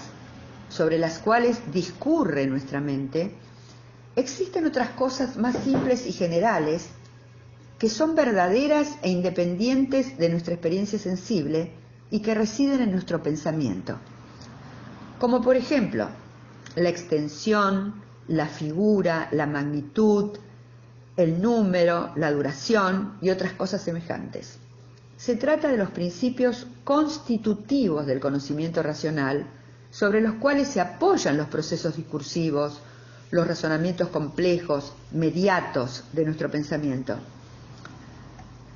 sobre las cuales discurre nuestra mente, existen otras cosas más simples y generales que son verdaderas e independientes de nuestra experiencia sensible y que residen en nuestro pensamiento. Como por ejemplo, la extensión, la figura, la magnitud, el número, la duración y otras cosas semejantes. Se trata de los principios constitutivos del conocimiento racional sobre los cuales se apoyan los procesos discursivos, los razonamientos complejos, mediatos de nuestro pensamiento.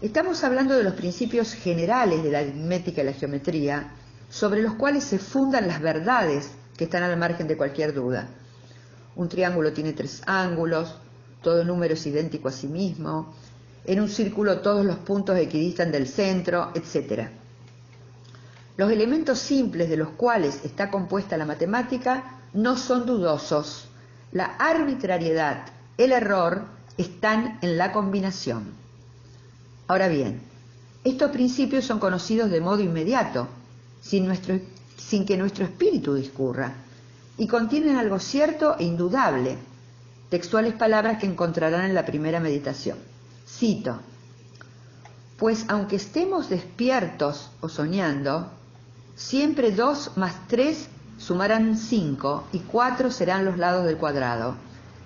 Estamos hablando de los principios generales de la aritmética y la geometría, sobre los cuales se fundan las verdades que están al margen de cualquier duda. Un triángulo tiene tres ángulos, todo número es idéntico a sí mismo, en un círculo todos los puntos equidistan del centro, etc. Los elementos simples de los cuales está compuesta la matemática no son dudosos. La arbitrariedad, el error, están en la combinación. Ahora bien, estos principios son conocidos de modo inmediato, sin sin que nuestro espíritu discurra, y contienen algo cierto e indudable, textuales palabras que encontrarán en la primera meditación. Cito, pues aunque estemos despiertos o soñando, siempre dos más tres sumarán cinco y cuatro serán los lados del cuadrado.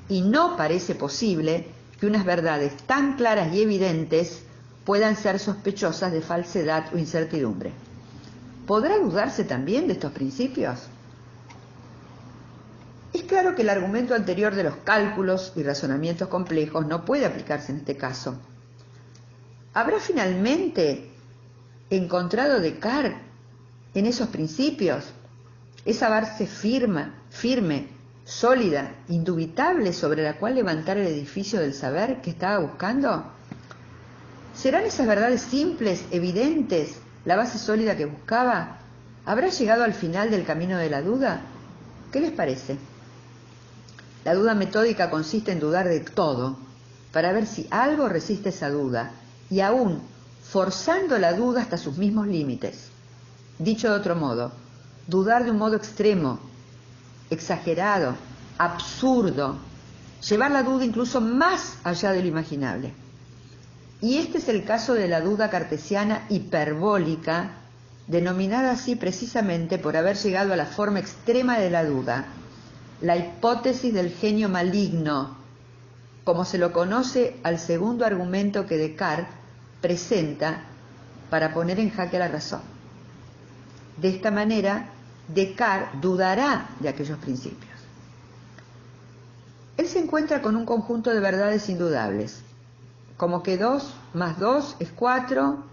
y no parece posible que unas verdades tan claras y evidentes puedan ser sospechosas de falsedad o incertidumbre. ¿Podrá dudarse también de estos principios? Es claro que el argumento anterior de los cálculos y razonamientos complejos no puede aplicarse en este caso. ¿Habrá finalmente encontrado Descartes en esos principios esa base firme, firme, sólida, indubitable sobre la cual levantar el edificio del saber que estaba buscando? ¿Serán esas verdades simples, evidentes, la base sólida que buscaba? ¿Habrá llegado al final del camino de la duda? ¿Qué les parece? La duda metódica consiste en dudar de todo, para ver si algo resiste esa duda, y aún forzando la duda hasta sus mismos límites. Dicho de otro modo, dudar de un modo extremo, exagerado, absurdo, llevar la duda incluso más allá de lo imaginable. Y este es el caso de la duda cartesiana hiperbólica, denominada así precisamente por haber llegado a la forma extrema de la duda, la hipótesis del genio maligno, como se lo conoce al segundo argumento que Descartes presenta para poner en jaque la razón. De esta manera, Descartes dudará de aquellos principios. Él se encuentra con un conjunto de verdades indudables, como que 2 más 2 es 4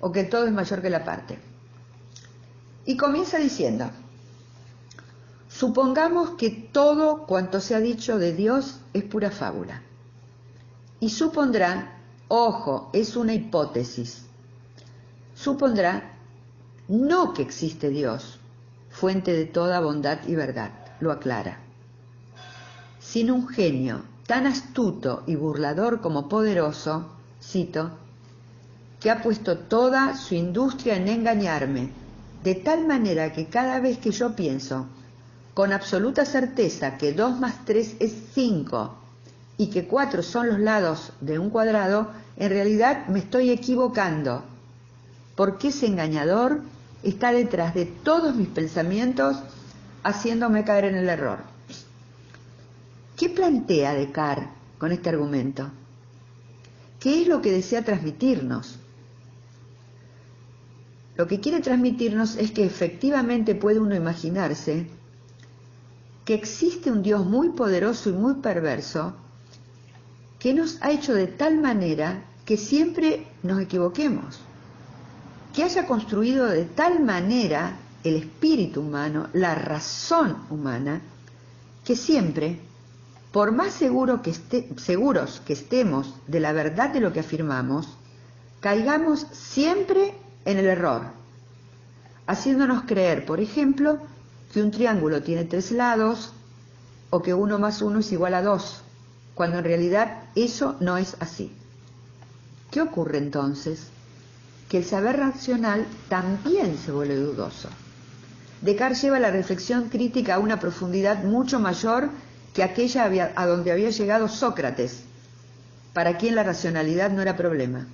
o que todo es mayor que la parte. Y comienza diciendo, supongamos que todo cuanto se ha dicho de Dios es pura fábula. Y supondrá, ojo, es una hipótesis, supondrá no que existe Dios, fuente de toda bondad y verdad, lo aclara, sino un genio tan astuto y burlador como poderoso, cito, que ha puesto toda su industria en engañarme, de tal manera que cada vez que yo pienso con absoluta certeza que 2 más 3 es 5 y que 4 son los lados de un cuadrado, en realidad me estoy equivocando, porque ese engañador está detrás de todos mis pensamientos haciéndome caer en el error. ¿Qué plantea Descartes con este argumento? ¿Qué es lo que desea transmitirnos? Lo que quiere transmitirnos es que efectivamente puede uno imaginarse que existe un Dios muy poderoso y muy perverso que nos ha hecho de tal manera que siempre nos equivoquemos. Que haya construido de tal manera el espíritu humano, la razón humana, que siempre, por más seguro que seguros que estemos de la verdad de lo que afirmamos, caigamos siempre en el error, haciéndonos creer, por ejemplo, que un triángulo tiene tres lados o que uno más uno es igual a dos, cuando en realidad eso no es así. ¿Qué ocurre entonces? que el saber racional también se vuelve dudoso. Descartes lleva la reflexión crítica a una profundidad mucho mayor que aquella a donde había llegado Sócrates, para quien la racionalidad no era problema.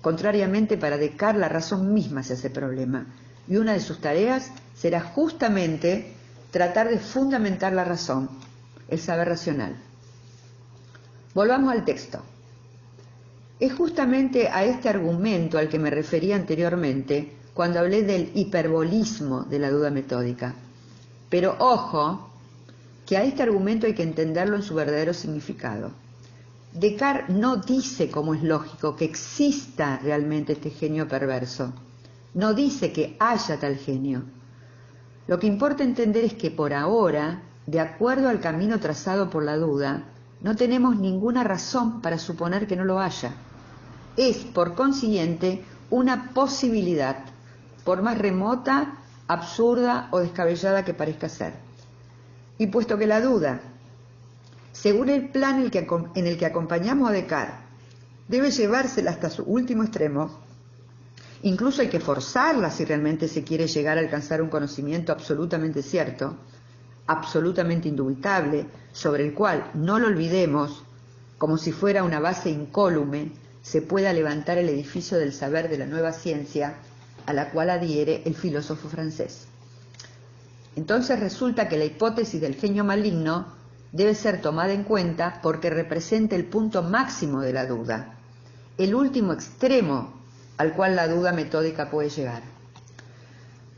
Contrariamente, para Descartes la razón misma se hace problema, y una de sus tareas será justamente tratar de fundamentar la razón, el saber racional. Volvamos al texto. Es justamente a este argumento al que me refería anteriormente cuando hablé del hiperbolismo de la duda metódica. Pero ojo, que a este argumento hay que entenderlo en su verdadero significado. Descartes no dice, como es lógico, que exista realmente este genio perverso. No dice que haya tal genio. Lo que importa entender es que por ahora, de acuerdo al camino trazado por la duda, no tenemos ninguna razón para suponer que no lo haya. Es, por consiguiente, una posibilidad, por más remota, absurda o descabellada que parezca ser. Y puesto que la duda, según el plan en el que, acompañamos a Descartes, debe llevársela hasta su último extremo, incluso hay que forzarla si realmente se quiere llegar a alcanzar un conocimiento absolutamente cierto, absolutamente indubitable, sobre el cual, no lo olvidemos, como si fuera una base incólume, se pueda levantar el edificio del saber de la nueva ciencia a la cual adhiere el filósofo francés. Entonces resulta que la hipótesis del genio maligno debe ser tomada en cuenta porque representa el punto máximo de la duda, el último extremo al cual la duda metódica puede llegar.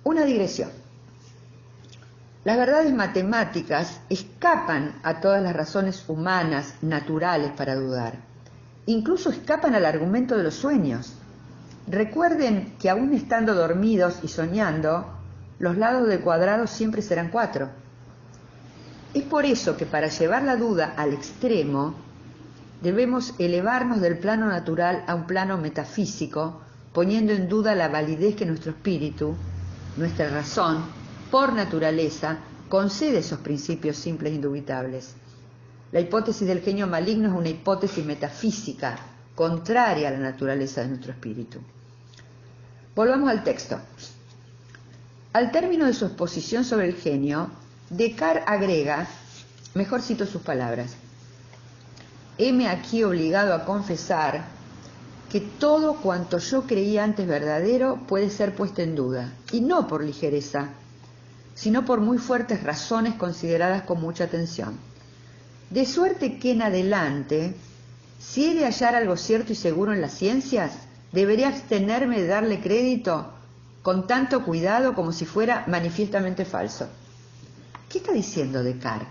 Una digresión. Las verdades matemáticas escapan a todas las razones humanas naturales para dudar. Incluso escapan al argumento de los sueños. Recuerden que aún estando dormidos y soñando, los lados del cuadrado siempre serán cuatro. Es por eso que para llevar la duda al extremo, debemos elevarnos del plano natural a un plano metafísico, poniendo en duda la validez que nuestro espíritu, nuestra razón, por naturaleza, concede esos principios simples e indubitables. La hipótesis del genio maligno es una hipótesis metafísica, contraria a la naturaleza de nuestro espíritu. Volvamos al texto. Al término de su exposición sobre el genio, Descartes agrega, mejor cito sus palabras, heme aquí obligado a confesar que todo cuanto yo creía antes verdadero puede ser puesto en duda, y no por ligereza, sino por muy fuertes razones consideradas con mucha atención. De suerte que en adelante, si he de hallar algo cierto y seguro en las ciencias, debería abstenerme de darle crédito con tanto cuidado como si fuera manifiestamente falso. ¿Qué está diciendo Descartes?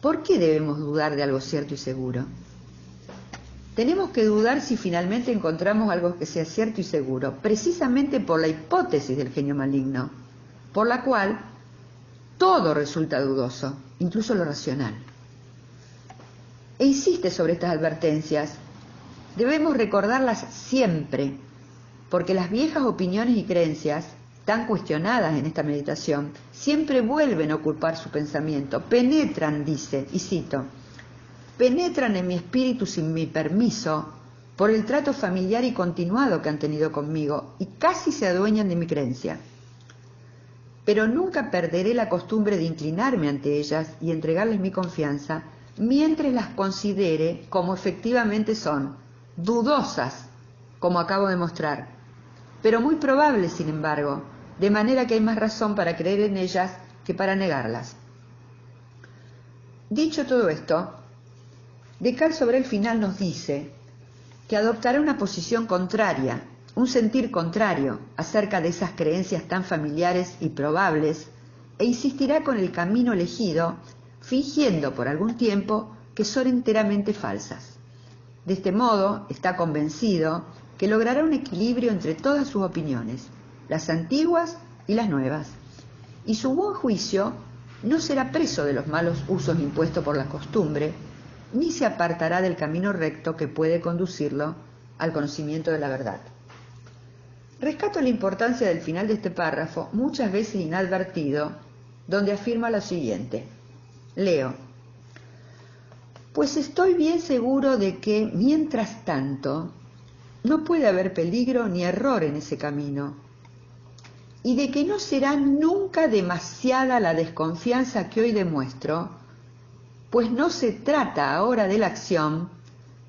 ¿Por qué debemos dudar de algo cierto y seguro? Tenemos que dudar si finalmente encontramos algo que sea cierto y seguro, precisamente por la hipótesis del genio maligno, por la cual todo resulta dudoso, incluso lo racional. E insiste sobre estas advertencias. Debemos recordarlas siempre, porque las viejas opiniones y creencias, tan cuestionadas en esta meditación, siempre vuelven a ocupar su pensamiento, penetran, dice, y cito, penetran en mi espíritu sin mi permiso por el trato familiar y continuado que han tenido conmigo y casi se adueñan de mi creencia. Pero nunca perderé la costumbre de inclinarme ante ellas y entregarles mi confianza mientras las considere como efectivamente son, dudosas, como acabo de mostrar, pero muy probables, sin embargo, de manera que hay más razón para creer en ellas que para negarlas. Dicho todo esto, Descartes sobre el final nos dice que adoptará una posición contraria, un sentir contrario acerca de esas creencias tan familiares y probables, e insistirá con el camino elegido, fingiendo por algún tiempo que son enteramente falsas. De este modo, está convencido que logrará un equilibrio entre todas sus opiniones, las antiguas y las nuevas, y su buen juicio no será preso de los malos usos impuestos por la costumbre, ni se apartará del camino recto que puede conducirlo al conocimiento de la verdad. Rescato la importancia del final de este párrafo, muchas veces inadvertido, donde afirma lo siguiente. Leo. Pues estoy bien seguro de que, mientras tanto, no puede haber peligro ni error en ese camino, y de que no será nunca demasiada la desconfianza que hoy demuestro, pues no se trata ahora de la acción,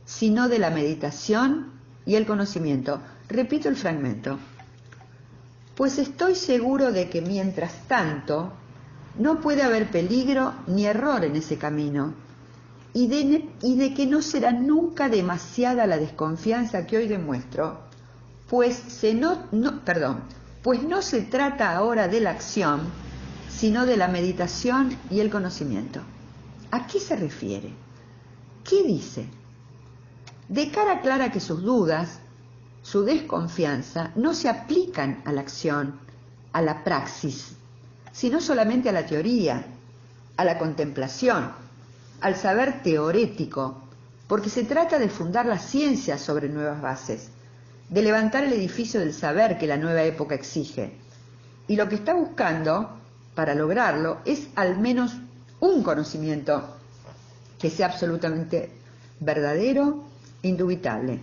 sino de la meditación y el conocimiento. Repito el fragmento. Pues estoy seguro de que mientras tanto no puede haber peligro ni error en ese camino y de, que no será nunca demasiada la desconfianza que hoy demuestro, pues, se no, perdón, pues no se trata ahora de la acción, sino de la meditación y el conocimiento. ¿A qué se refiere? ¿Qué dice? De cara clara que sus dudas, su desconfianza, no se aplican a la acción, a la praxis, sino solamente a la teoría, a la contemplación, al saber teorético, porque se trata de fundar la ciencia sobre nuevas bases, de levantar el edificio del saber que la nueva época exige. Y lo que está buscando, para lograrlo, es al menos un conocimiento que sea absolutamente verdadero e indubitable.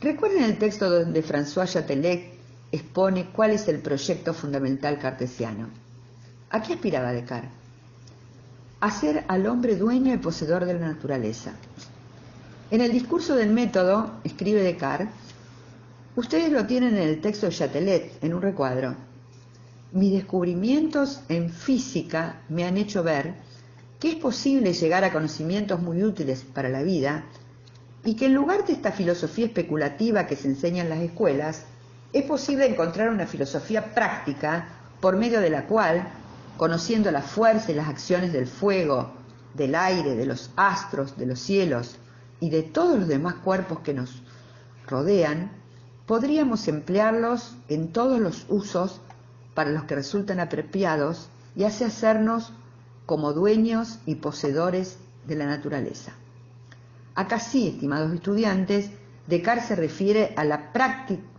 Recuerden el texto donde François Chatelet expone cuál es el proyecto fundamental cartesiano. ¿A qué aspiraba Descartes? A ser al hombre dueño y poseedor de la naturaleza. En el discurso del método, escribe Descartes, ustedes lo tienen en el texto de Chatelet, en un recuadro, mis descubrimientos en física me han hecho ver que es posible llegar a conocimientos muy útiles para la vida y que en lugar de esta filosofía especulativa que se enseña en las escuelas, es posible encontrar una filosofía práctica por medio de la cual, conociendo la fuerza y las acciones del fuego, del aire, de los astros, de los cielos y de todos los demás cuerpos que nos rodean, podríamos emplearlos en todos los usos para los que resultan apropiados y así hacernos como dueños y poseedores de la naturaleza. Acá sí, estimados estudiantes, Descartes se refiere a la,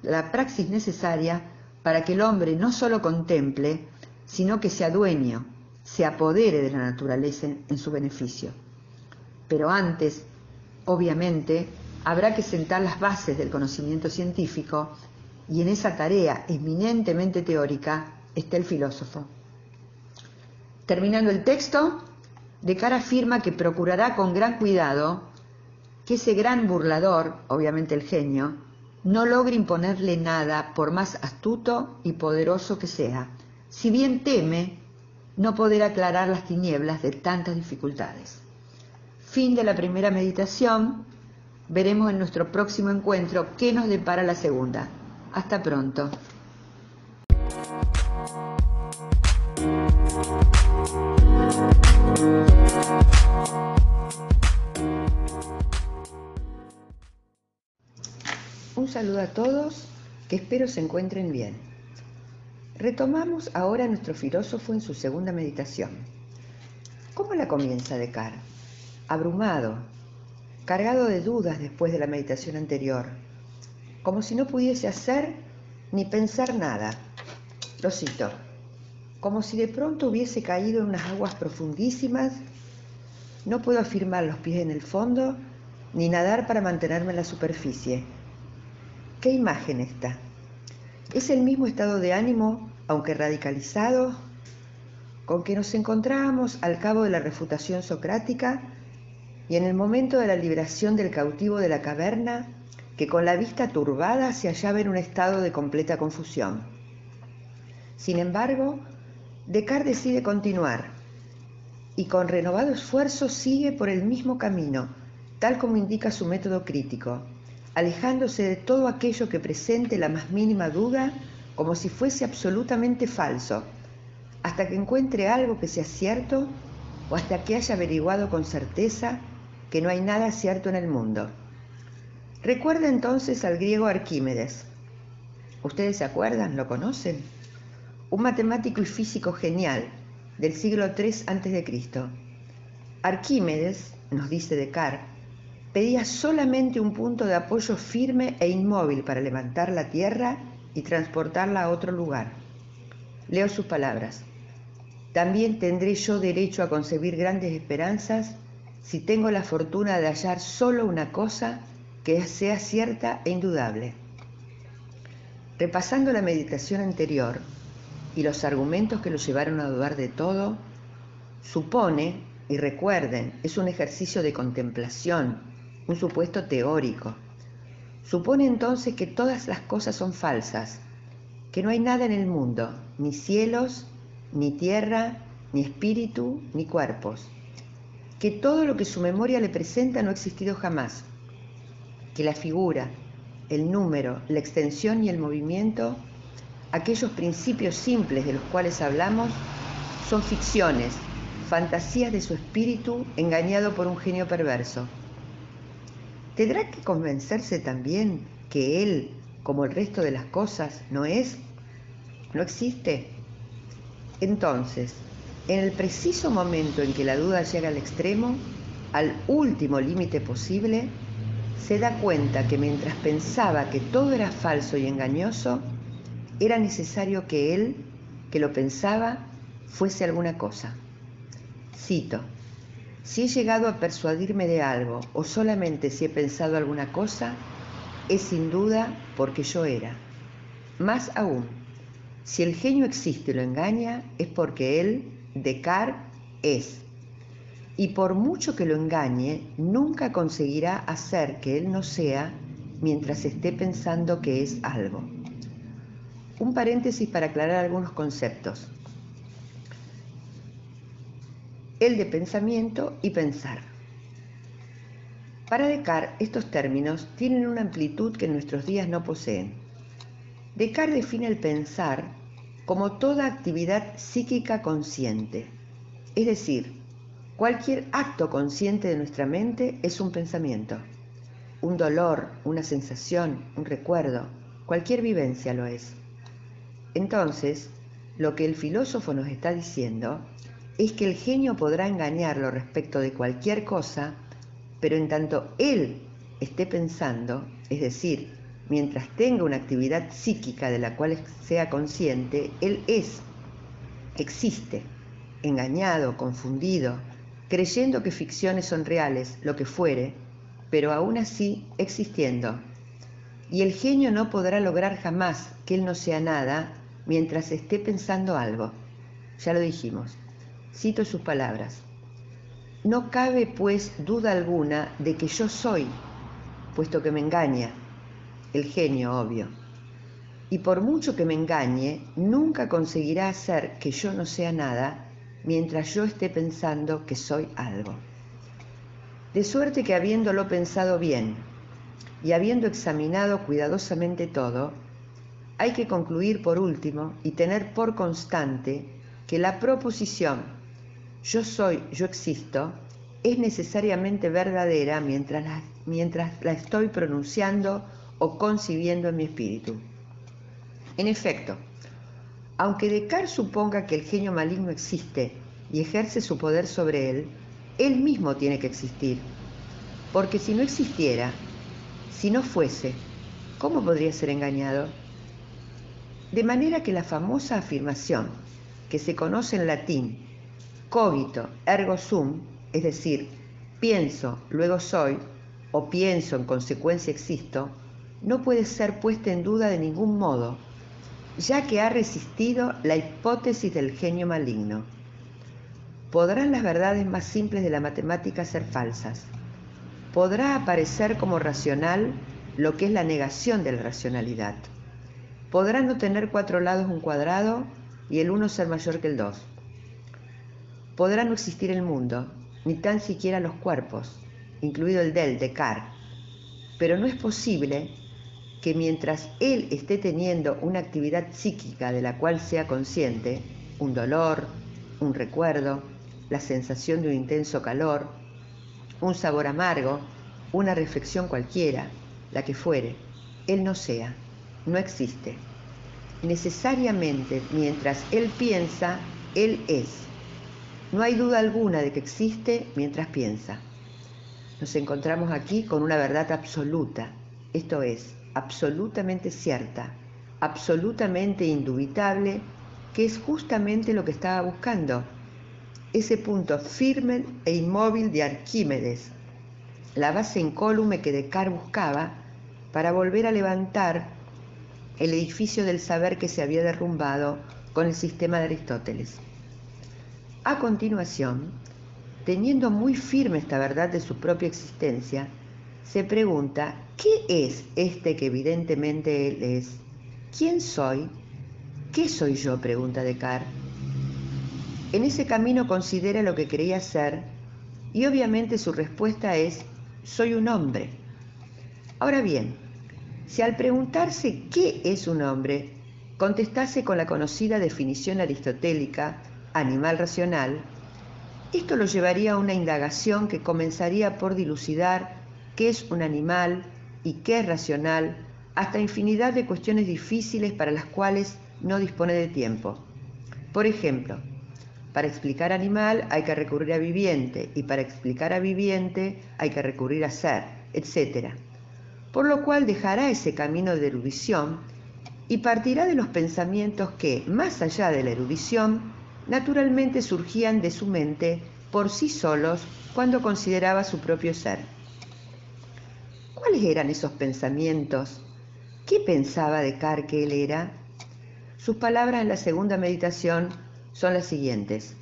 la praxis necesaria para que el hombre no solo contemple, sino que sea dueño, se apodere de la naturaleza en su beneficio. Pero antes, obviamente, habrá que sentar las bases del conocimiento científico y en esa tarea eminentemente teórica está el filósofo. Terminando el texto, Descartes afirma que procurará con gran cuidado que ese gran burlador, obviamente el genio, no logre imponerle nada por más astuto y poderoso que sea, si bien teme no poder aclarar las tinieblas de tantas dificultades. Fin de la primera meditación. Veremos en nuestro próximo encuentro qué nos depara la segunda. Hasta pronto. Un saludo a todos, que espero se encuentren bien. Retomamos ahora a nuestro filósofo en su segunda meditación. ¿Cómo la comienza Descartes? Abrumado, cargado de dudas después de la meditación anterior, como si no pudiese hacer ni pensar nada. Lo cito, como si de pronto hubiese caído en unas aguas profundísimas, no puedo afirmar los pies en el fondo ni nadar para mantenerme en la superficie. ¿Qué imagen está? Es el mismo estado de ánimo, aunque radicalizado, con que nos encontrábamos al cabo de la refutación socrática y en el momento de la liberación del cautivo de la caverna, que con la vista turbada se hallaba en un estado de completa confusión. Sin embargo, Descartes decide continuar y con renovado esfuerzo sigue por el mismo camino, tal como indica su método crítico, alejándose de todo aquello que presente la más mínima duda como si fuese absolutamente falso, hasta que encuentre algo que sea cierto o hasta que haya averiguado con certeza que no hay nada cierto en el mundo. Recuerda entonces al griego Arquímedes. ¿Ustedes se acuerdan? ¿Lo conocen? un matemático y físico genial del siglo III a.C. Arquímedes, nos dice Descartes, pedía solamente un punto de apoyo firme e inmóvil para levantar la tierra y transportarla a otro lugar. Leo sus palabras. También tendré yo derecho a concebir grandes esperanzas si tengo la fortuna de hallar solo una cosa que sea cierta e indudable. Repasando la meditación anterior, y los argumentos que lo llevaron a dudar de todo, supone, y recuerden, es un ejercicio de contemplación, un supuesto teórico. Supone entonces que todas las cosas son falsas, que no hay nada en el mundo, ni cielos, ni tierra, ni espíritu, ni cuerpos, que todo lo que su memoria le presenta no ha existido jamás, que la figura, el número, la extensión y el movimiento aquellos principios simples de los cuales hablamos son ficciones, fantasías de su espíritu engañado por un genio perverso. ¿Tendrá que convencerse también que él, como el resto de las cosas, no es? ¿No existe? Entonces, en el preciso momento en que la duda llega al extremo, al último límite posible, se da cuenta que mientras pensaba que todo era falso y engañoso, era necesario que él, que lo pensaba, fuese alguna cosa. Cito, si he llegado a persuadirme de algo o solamente si he pensado alguna cosa, es sin duda porque yo era. Más aún, si el genio existe y lo engaña, es porque él, Descartes, es. Y por mucho que lo engañe, nunca conseguirá hacer que él no sea mientras esté pensando que es algo. Un paréntesis para aclarar algunos conceptos. el de pensamiento y pensar. Para Descartes, estos términos tienen una amplitud que nuestros días no poseen. Descartes define el pensar como toda actividad psíquica consciente, es decir, cualquier acto consciente de nuestra mente es un pensamiento. Un dolor, una sensación, un recuerdo, cualquier vivencia lo es. Entonces, lo que el filósofo nos está diciendo es que el genio podrá engañarlo respecto de cualquier cosa, pero en tanto él esté pensando, es decir, mientras tenga una actividad psíquica de la cual sea consciente, él es, existe, engañado, confundido, creyendo que ficciones son reales, lo que fuere, pero aún así existiendo. Y el genio no podrá lograr jamás que él no sea nada mientras esté pensando algo. Ya lo dijimos. Cito sus palabras. No cabe pues duda alguna de que yo soy, puesto que me engaña, el genio obvio. Y por mucho que me engañe, nunca conseguirá hacer que yo no sea nada mientras yo esté pensando que soy algo. De suerte que habiéndolo pensado bien y habiendo examinado cuidadosamente todo, hay que concluir por último y tener por constante que la proposición yo soy, yo existo, es necesariamente verdadera mientras la, mientras la estoy pronunciando o concibiendo en mi espíritu. En efecto, aunque Descartes suponga que el genio maligno existe y ejerce su poder sobre él, él mismo tiene que existir. Porque si no existiera, si no fuese, ¿cómo podría ser engañado? De manera que la famosa afirmación que se conoce en latín, cogito ergo sum, es decir, pienso, luego soy, o pienso, en consecuencia existo, no puede ser puesta en duda de ningún modo, ya que ha resistido la hipótesis del genio maligno. ¿Podrán las verdades más simples de la matemática ser falsas? ¿Podrá aparecer como racional lo que es la negación de la racionalidad? podrá no tener cuatro lados un cuadrado y el uno ser mayor que el dos. Podrá no existir el mundo, ni tan siquiera los cuerpos, incluido el del, Descartes, pero no es posible que mientras él esté teniendo una actividad psíquica de la cual sea consciente, un dolor, un recuerdo, la sensación de un intenso calor, un sabor amargo, una reflexión cualquiera, la que fuere, él no sea no existe. Necesariamente, mientras Él piensa, Él es. No hay duda alguna de que existe mientras piensa. Nos encontramos aquí con una verdad absoluta, esto es, absolutamente cierta, absolutamente indubitable, que es justamente lo que estaba buscando. Ese punto firme e inmóvil de Arquímedes, la base incólume que Descartes buscaba para volver a levantar el edificio del saber que se había derrumbado con el sistema de Aristóteles. A continuación, teniendo muy firme esta verdad de su propia existencia, se pregunta, ¿qué es este que evidentemente él es? ¿Quién soy? ¿Qué soy yo? pregunta Descartes. En ese camino considera lo que creía ser y obviamente su respuesta es, soy un hombre. Ahora bien, si al preguntarse qué es un hombre, contestase con la conocida definición aristotélica, animal racional, esto lo llevaría a una indagación que comenzaría por dilucidar qué es un animal y qué es racional, hasta infinidad de cuestiones difíciles para las cuales no dispone de tiempo. Por ejemplo, para explicar animal hay que recurrir a viviente y para explicar a viviente hay que recurrir a ser, etc por lo cual dejará ese camino de erudición y partirá de los pensamientos que, más allá de la erudición, naturalmente surgían de su mente por sí solos cuando consideraba su propio ser. ¿Cuáles eran esos pensamientos? ¿Qué pensaba Descartes que él era? Sus palabras en la segunda meditación son las siguientes.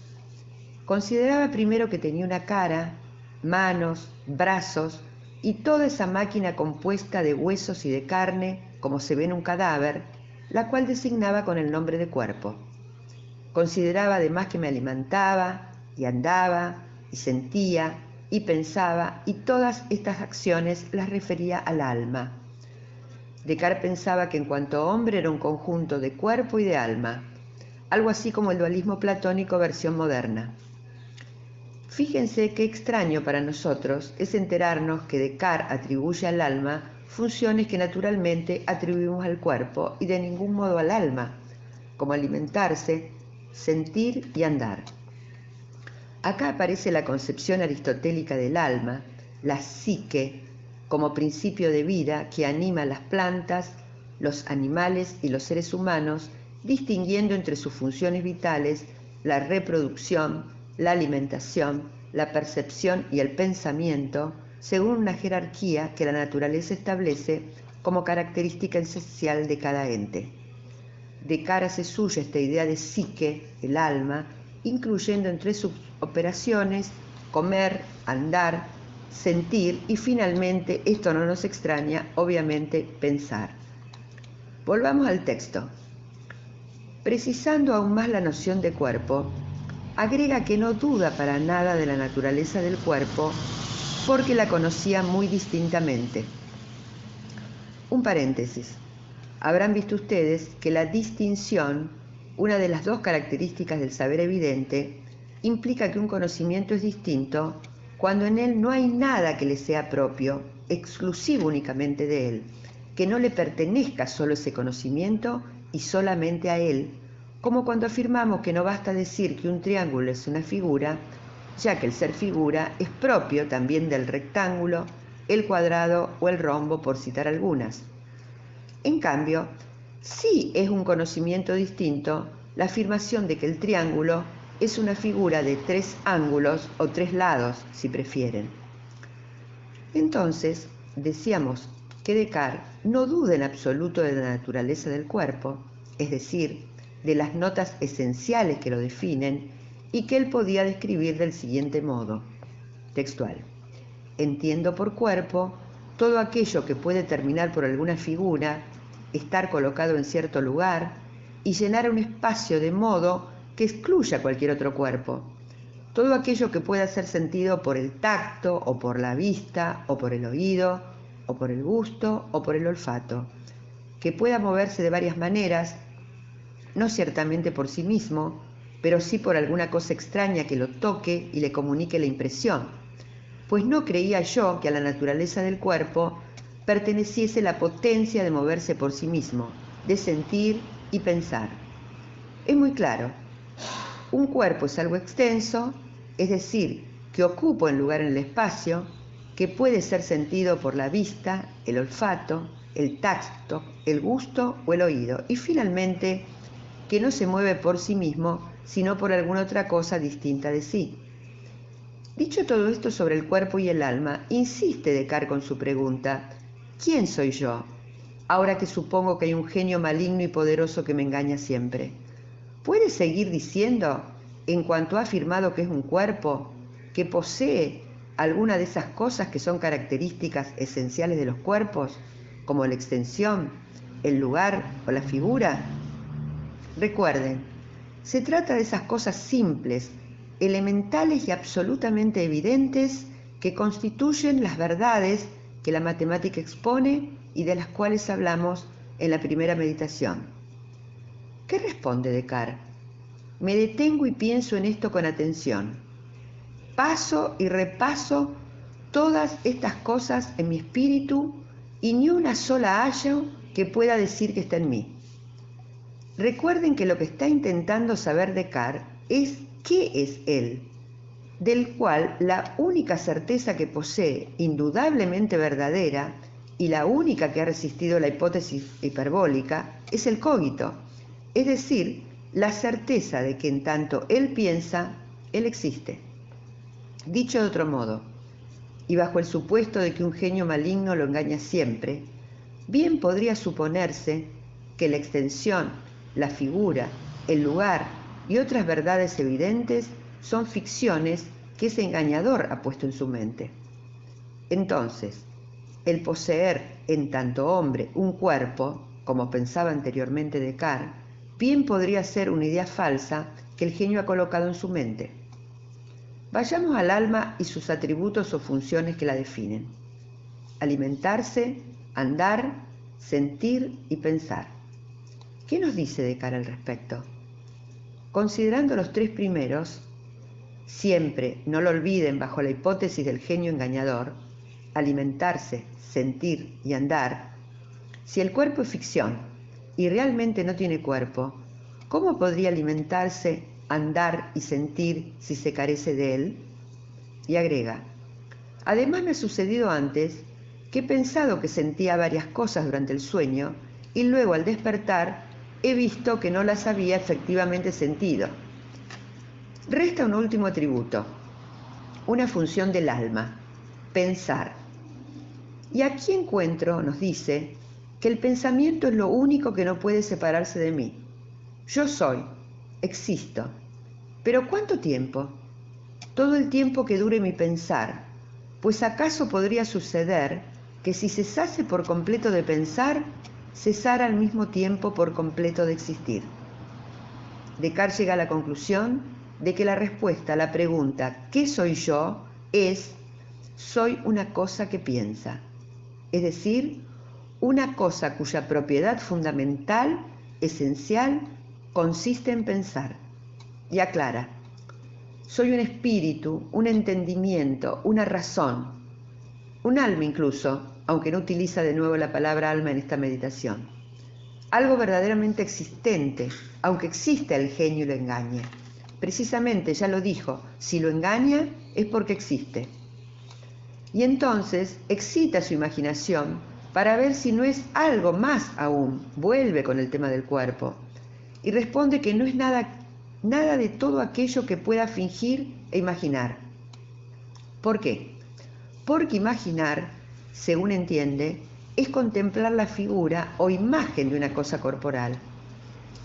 Consideraba primero que tenía una cara, manos, brazos, y toda esa máquina compuesta de huesos y de carne, como se ve en un cadáver, la cual designaba con el nombre de cuerpo. Consideraba además que me alimentaba, y andaba y sentía y pensaba y todas estas acciones las refería al alma. Descartes pensaba que en cuanto hombre era un conjunto de cuerpo y de alma, algo así como el dualismo platónico versión moderna. Fíjense qué extraño para nosotros es enterarnos que Descartes atribuye al alma funciones que naturalmente atribuimos al cuerpo y de ningún modo al alma, como alimentarse, sentir y andar. Acá aparece la concepción aristotélica del alma, la psique, como principio de vida que anima las plantas, los animales y los seres humanos, distinguiendo entre sus funciones vitales la reproducción, la alimentación, la percepción y el pensamiento, según una jerarquía que la naturaleza establece como característica esencial de cada ente. De cara se suya esta idea de psique, el alma, incluyendo entre sus operaciones comer, andar, sentir y finalmente, esto no nos extraña, obviamente pensar. Volvamos al texto. Precisando aún más la noción de cuerpo, agrega que no duda para nada de la naturaleza del cuerpo porque la conocía muy distintamente. Un paréntesis. Habrán visto ustedes que la distinción, una de las dos características del saber evidente, implica que un conocimiento es distinto cuando en él no hay nada que le sea propio, exclusivo únicamente de él, que no le pertenezca solo ese conocimiento y solamente a él, como cuando afirmamos que no basta decir que un triángulo es una figura, ya que el ser figura es propio también del rectángulo, el cuadrado o el rombo, por citar algunas. En cambio, sí es un conocimiento distinto la afirmación de que el triángulo es una figura de tres ángulos o tres lados, si prefieren. Entonces, decíamos que Descartes no duda en absoluto de la naturaleza del cuerpo, es decir, de las notas esenciales que lo definen, y que él podía describir del siguiente modo, textual. Entiendo por cuerpo todo aquello que puede terminar por alguna figura, estar colocado en cierto lugar y llenar un espacio de modo que excluya cualquier otro cuerpo. Todo aquello que pueda ser sentido por el tacto o por la vista o por el oído o por el gusto o por el olfato, que pueda moverse de varias maneras, no ciertamente por sí mismo, pero sí por alguna cosa extraña que lo toque y le comunique la impresión, pues no creía yo que a la naturaleza del cuerpo perteneciese la potencia de moverse por sí mismo, de sentir y pensar. Es muy claro, un cuerpo es algo extenso, es decir, que ocupa un lugar en el espacio, que puede ser sentido por la vista, el olfato, el tacto, el gusto o el oído, y finalmente que no se mueve por sí mismo, sino por alguna otra cosa distinta de sí. Dicho todo esto sobre el cuerpo y el alma, insiste Descartes con su pregunta, ¿quién soy yo? Ahora que supongo que hay un genio maligno y poderoso que me engaña siempre. ¿Puede seguir diciendo, en cuanto ha afirmado que es un cuerpo, que posee alguna de esas cosas que son características esenciales de los cuerpos, como la extensión, el lugar o la figura? Recuerden, se trata de esas cosas simples, elementales y absolutamente evidentes que constituyen las verdades que la matemática expone y de las cuales hablamos en la primera meditación. ¿Qué responde Descartes? Me detengo y pienso en esto con atención. Paso y repaso todas estas cosas en mi espíritu y ni una sola hallo que pueda decir que está en mí. Recuerden que lo que está intentando saber Descartes es qué es él, del cual la única certeza que posee, indudablemente verdadera, y la única que ha resistido la hipótesis hiperbólica, es el cogito es decir, la certeza de que en tanto él piensa, él existe. Dicho de otro modo, y bajo el supuesto de que un genio maligno lo engaña siempre, bien podría suponerse que la extensión, la figura, el lugar y otras verdades evidentes son ficciones que ese engañador ha puesto en su mente. Entonces, el poseer en tanto hombre un cuerpo, como pensaba anteriormente Descartes, bien podría ser una idea falsa que el genio ha colocado en su mente. Vayamos al alma y sus atributos o funciones que la definen. Alimentarse, andar, sentir y pensar. ¿Qué nos dice de cara al respecto? Considerando los tres primeros, siempre, no lo olviden bajo la hipótesis del genio engañador, alimentarse, sentir y andar, si el cuerpo es ficción y realmente no tiene cuerpo, ¿cómo podría alimentarse, andar y sentir si se carece de él? Y agrega, además me ha sucedido antes que he pensado que sentía varias cosas durante el sueño y luego al despertar he visto que no las había efectivamente sentido. Resta un último atributo, una función del alma, pensar. Y aquí encuentro, nos dice, que el pensamiento es lo único que no puede separarse de mí. Yo soy, existo. Pero ¿cuánto tiempo? Todo el tiempo que dure mi pensar, pues acaso podría suceder que si cesase por completo de pensar, cesara al mismo tiempo por completo de existir. Descartes llega a la conclusión de que la respuesta a la pregunta ¿qué soy yo? es soy una cosa que piensa, es decir, una cosa cuya propiedad fundamental, esencial, consiste en pensar. Y aclara, soy un espíritu, un entendimiento, una razón, un alma incluso, aunque no utiliza de nuevo la palabra alma en esta meditación. Algo verdaderamente existente, aunque exista el genio y lo engañe. Precisamente, ya lo dijo, si lo engaña es porque existe. Y entonces excita su imaginación para ver si no es algo más aún. Vuelve con el tema del cuerpo y responde que no es nada, nada de todo aquello que pueda fingir e imaginar. ¿Por qué? Porque imaginar según entiende, es contemplar la figura o imagen de una cosa corporal.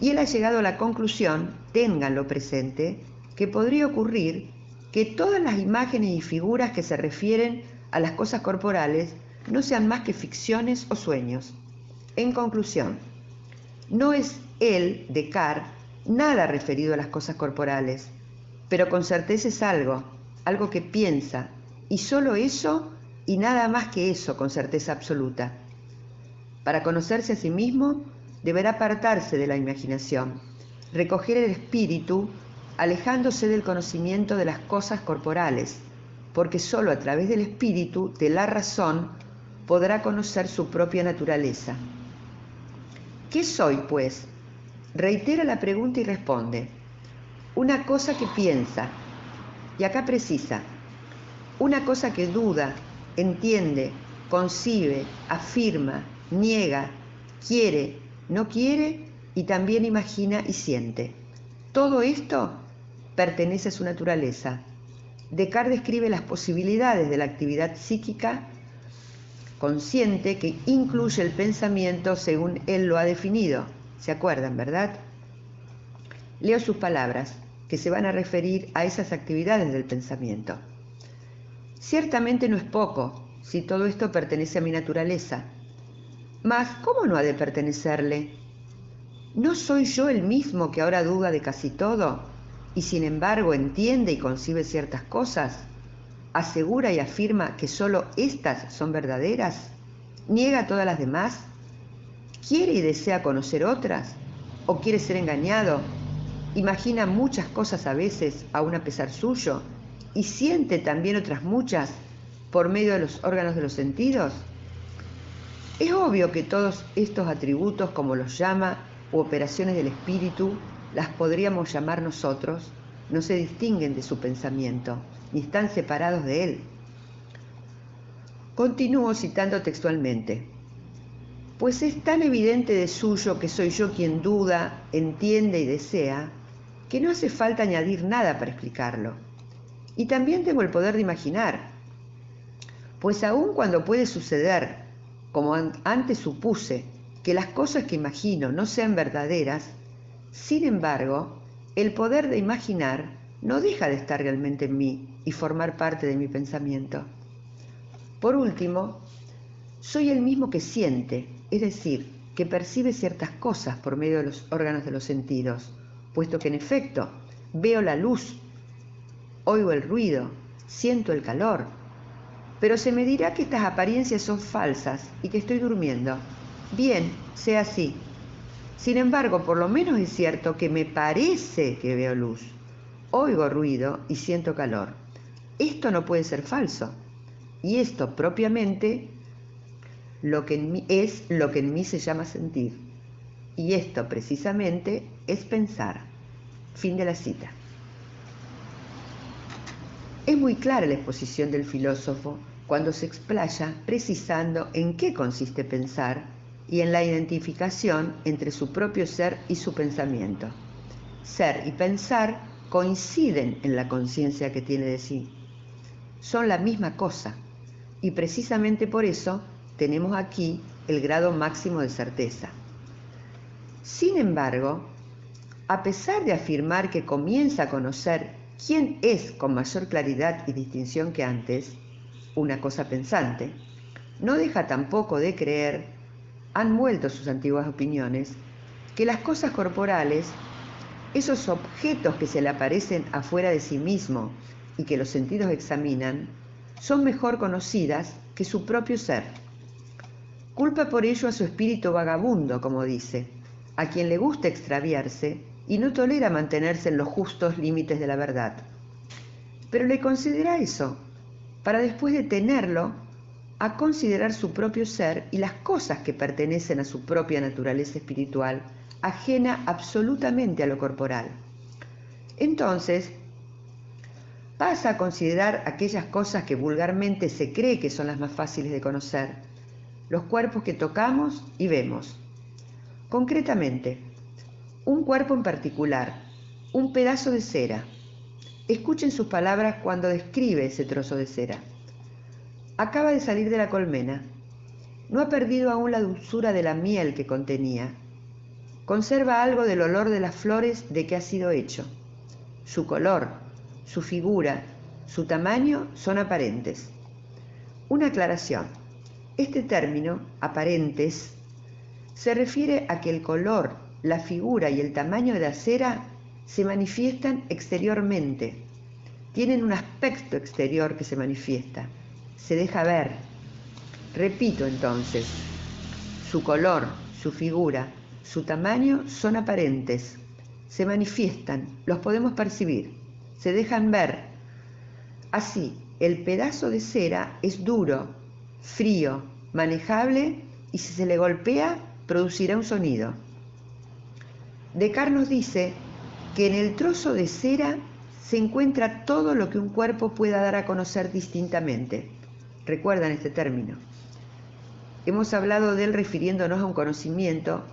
Y él ha llegado a la conclusión, ténganlo presente, que podría ocurrir que todas las imágenes y figuras que se refieren a las cosas corporales no sean más que ficciones o sueños. En conclusión, no es él, Descartes, nada referido a las cosas corporales, pero con certeza es algo, algo que piensa, y solo eso y nada más que eso con certeza absoluta. Para conocerse a sí mismo, deberá apartarse de la imaginación, recoger el espíritu, alejándose del conocimiento de las cosas corporales, porque sólo a través del espíritu, de la razón, podrá conocer su propia naturaleza. ¿Qué soy, pues? Reitera la pregunta y responde. Una cosa que piensa, y acá precisa, una cosa que duda, entiende, concibe, afirma, niega, quiere, no quiere y también imagina y siente. Todo esto pertenece a su naturaleza. Descartes describe las posibilidades de la actividad psíquica consciente que incluye el pensamiento según él lo ha definido. ¿Se acuerdan, verdad? Leo sus palabras, que se van a referir a esas actividades del pensamiento. Ciertamente no es poco, si todo esto pertenece a mi naturaleza. Mas, ¿cómo no ha de pertenecerle? ¿No soy yo el mismo que ahora duda de casi todo y sin embargo entiende y concibe ciertas cosas? ¿Asegura y afirma que sólo éstas son verdaderas? ¿Niega todas las demás? ¿Quiere y desea conocer otras? ¿O quiere ser engañado? ¿Imagina muchas cosas a veces, aun a pesar suyo? y siente también otras muchas por medio de los órganos de los sentidos? Es obvio que todos estos atributos, como los llama, u operaciones del espíritu, las podríamos llamar nosotros, no se distinguen de su pensamiento, ni están separados de él. Continúo citando textualmente. Pues es tan evidente de suyo que soy yo quien duda, entiende y desea, que no hace falta añadir nada para explicarlo. Y también tengo el poder de imaginar, pues aun cuando puede suceder, como antes supuse, que las cosas que imagino no sean verdaderas, sin embargo, el poder de imaginar no deja de estar realmente en mí y formar parte de mi pensamiento. Por último, soy el mismo que siente, es decir, que percibe ciertas cosas por medio de los órganos de los sentidos, puesto que en efecto veo la luz oigo el ruido, siento el calor. Pero se me dirá que estas apariencias son falsas y que estoy durmiendo. Bien, sea así. Sin embargo, por lo menos es cierto que me parece que veo luz. Oigo ruido y siento calor. Esto no puede ser falso. Y esto propiamente lo que en mí, es lo que en mí se llama sentir. Y esto precisamente es pensar. Fin de la cita. Es muy clara la exposición del filósofo cuando se explaya precisando en qué consiste pensar y en la identificación entre su propio ser y su pensamiento. Ser y pensar coinciden en la conciencia que tiene de sí. Son la misma cosa y precisamente por eso tenemos aquí el grado máximo de certeza. Sin embargo, a pesar de afirmar que comienza a conocer quién es con mayor claridad y distinción que antes, una cosa pensante, no deja tampoco de creer, han vuelto sus antiguas opiniones, que las cosas corporales, esos objetos que se le aparecen afuera de sí mismo y que los sentidos examinan, son mejor conocidas que su propio ser. Culpa por ello a su espíritu vagabundo, como dice, a quien le gusta extraviarse y no tolera mantenerse en los justos límites de la verdad. Pero le considera eso, para después de tenerlo, a considerar su propio ser y las cosas que pertenecen a su propia naturaleza espiritual, ajena absolutamente a lo corporal. Entonces, pasa a considerar aquellas cosas que vulgarmente se cree que son las más fáciles de conocer, los cuerpos que tocamos y vemos. Concretamente, un cuerpo en particular, un pedazo de cera. Escuchen sus palabras cuando describe ese trozo de cera. Acaba de salir de la colmena. No ha perdido aún la dulzura de la miel que contenía. Conserva algo del olor de las flores de que ha sido hecho. Su color, su figura, su tamaño son aparentes. Una aclaración. Este término, aparentes, se refiere a que el color, la figura y el tamaño de la cera se manifiestan exteriormente, tienen un aspecto exterior que se manifiesta, se deja ver. Repito entonces, su color, su figura, su tamaño son aparentes, se manifiestan, los podemos percibir, se dejan ver. Así, el pedazo de cera es duro, frío, manejable y si se le golpea producirá un sonido. Descartes nos dice que en el trozo de cera se encuentra todo lo que un cuerpo pueda dar a conocer distintamente. Recuerdan este término. Hemos hablado de él refiriéndonos a un conocimiento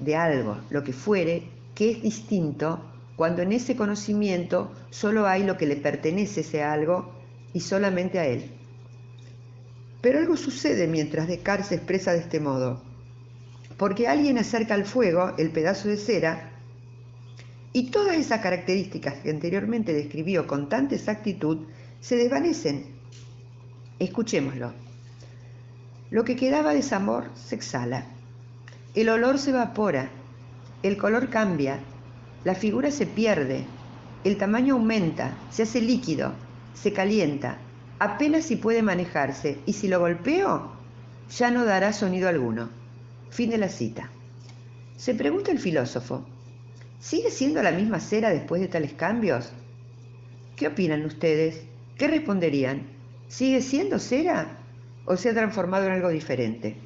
de algo, lo que fuere, que es distinto cuando en ese conocimiento solo hay lo que le pertenece ese algo y solamente a él. Pero algo sucede mientras Descartes se expresa de este modo, porque alguien acerca al fuego el pedazo de cera y todas esas características que anteriormente describió con tanta exactitud se desvanecen. Escuchémoslo. Lo que quedaba de sabor se exhala, el olor se evapora, el color cambia, la figura se pierde, el tamaño aumenta, se hace líquido, se calienta, apenas si puede manejarse y si lo golpeo, ya no dará sonido alguno. Fin de la cita. Se pregunta el filósofo, ¿sigue siendo la misma cera después de tales cambios? ¿Qué opinan ustedes? ¿Qué responderían? ¿Sigue siendo cera o se ha transformado en algo diferente?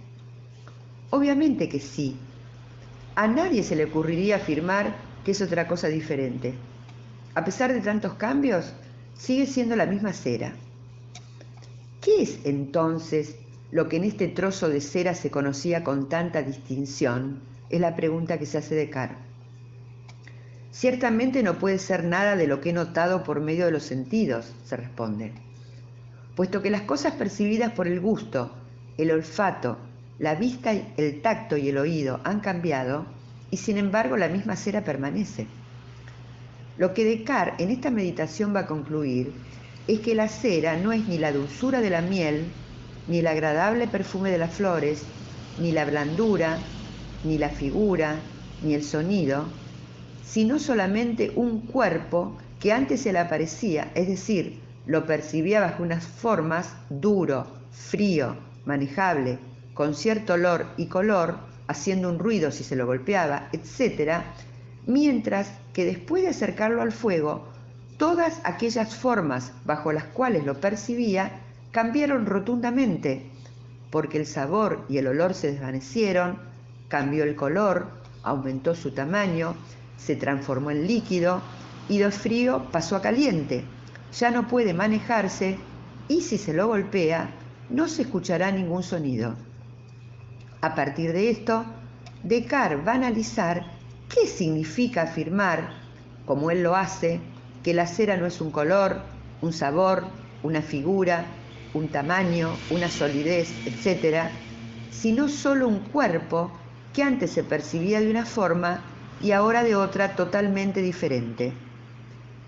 Obviamente que sí. A nadie se le ocurriría afirmar que es otra cosa diferente. A pesar de tantos cambios, sigue siendo la misma cera. ¿Qué es entonces lo que en este trozo de cera se conocía con tanta distinción? Es la pregunta que se hace de. Ciertamente no puede ser nada de lo que he notado por medio de los sentidos, se responde, puesto que las cosas percibidas por el gusto, el olfato, la vista, el tacto y el oído han cambiado y sin embargo la misma cera permanece. Lo que Descartes en esta meditación va a concluir es que la cera no es ni la dulzura de la miel, ni el agradable perfume de las flores, ni la blandura, ni la figura, ni el sonido, sino solamente un cuerpo que antes se le aparecía, es decir, lo percibía bajo unas formas duro, frío, manejable, con cierto olor y color, haciendo un ruido si se lo golpeaba, etc., mientras que después de acercarlo al fuego, todas aquellas formas bajo las cuales lo percibía cambiaron rotundamente, porque el sabor y el olor se desvanecieron, cambió el color, aumentó su tamaño, se transformó en líquido y de frío pasó a caliente. Ya no puede manejarse y si se lo golpea no se escuchará ningún sonido. A partir de esto, Descartes va a analizar qué significa afirmar, como él lo hace, que la cera no es un color, un sabor, una figura, un tamaño, una solidez, etc., sino solo un cuerpo que antes se percibía de una forma y ahora de otra totalmente diferente.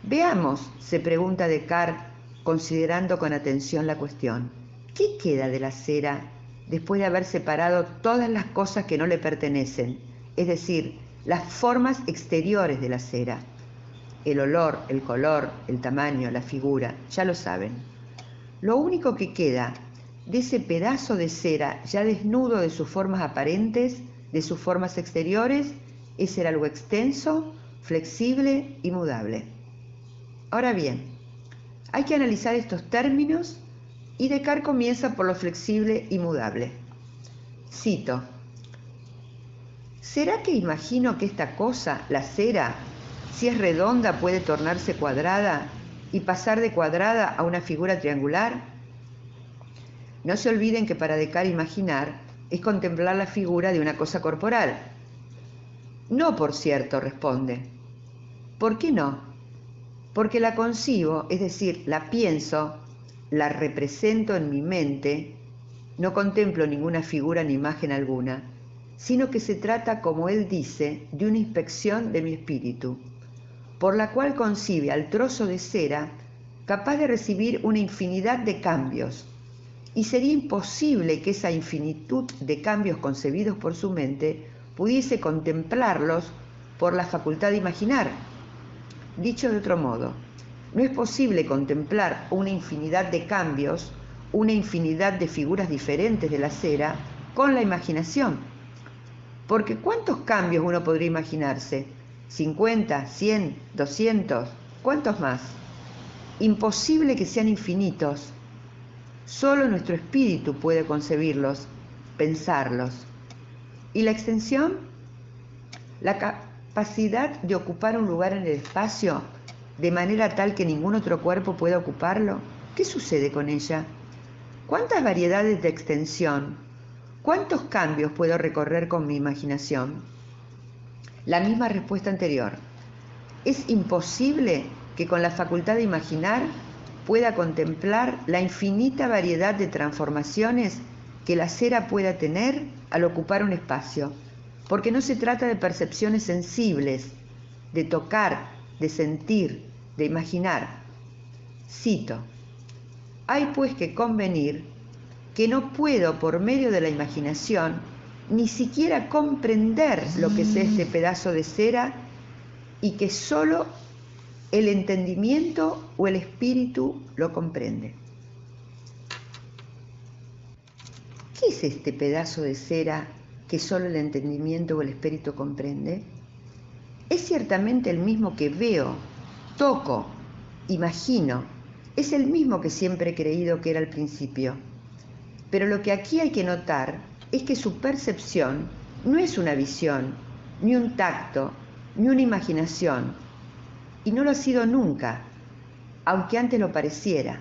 Veamos, se pregunta Descartes, considerando con atención la cuestión, ¿qué queda de la cera después de haber separado todas las cosas que no le pertenecen, es decir, las formas exteriores de la cera? El olor, el color, el tamaño, la figura, ya lo saben. Lo único que queda de ese pedazo de cera ya desnudo de sus formas aparentes, de sus formas exteriores, es ser algo extenso, flexible y mudable. Ahora bien, hay que analizar estos términos y Descartes comienza por lo flexible y mudable. Cito, ¿será que imagino que esta cosa, la cera, si es redonda puede tornarse cuadrada y pasar de cuadrada a una figura triangular? No se olviden que para Descartes imaginar es contemplar la figura de una cosa corporal, no, por cierto, responde. ¿Por qué no? Porque la concibo, es decir, la pienso, la represento en mi mente, no contemplo ninguna figura ni imagen alguna, sino que se trata, como él dice, de una inspección de mi espíritu, por la cual concibe al trozo de cera capaz de recibir una infinidad de cambios, y sería imposible que esa infinitud de cambios concebidos por su mente pudiese contemplarlos por la facultad de imaginar. Dicho de otro modo, no es posible contemplar una infinidad de cambios, una infinidad de figuras diferentes de la cera con la imaginación. Porque ¿cuántos cambios uno podría imaginarse? ¿50, 100, 200? ¿Cuántos más? Imposible que sean infinitos. Solo nuestro espíritu puede concebirlos, pensarlos. ¿Y la extensión? La capacidad de ocupar un lugar en el espacio de manera tal que ningún otro cuerpo pueda ocuparlo. ¿Qué sucede con ella? ¿Cuántas variedades de extensión? ¿Cuántos cambios puedo recorrer con mi imaginación? La misma respuesta anterior. Es imposible que con la facultad de imaginar pueda contemplar la infinita variedad de transformaciones que la cera pueda tener al ocupar un espacio, porque no se trata de percepciones sensibles, de tocar, de sentir, de imaginar. Cito, hay pues que convenir que no puedo por medio de la imaginación ni siquiera comprender lo que es este pedazo de cera y que solo el entendimiento o el espíritu lo comprende. ¿Qué es este pedazo de cera que solo el entendimiento o el espíritu comprende? Es ciertamente el mismo que veo, toco, imagino. Es el mismo que siempre he creído que era al principio. Pero lo que aquí hay que notar es que su percepción no es una visión, ni un tacto, ni una imaginación. Y no lo ha sido nunca, aunque antes lo pareciera,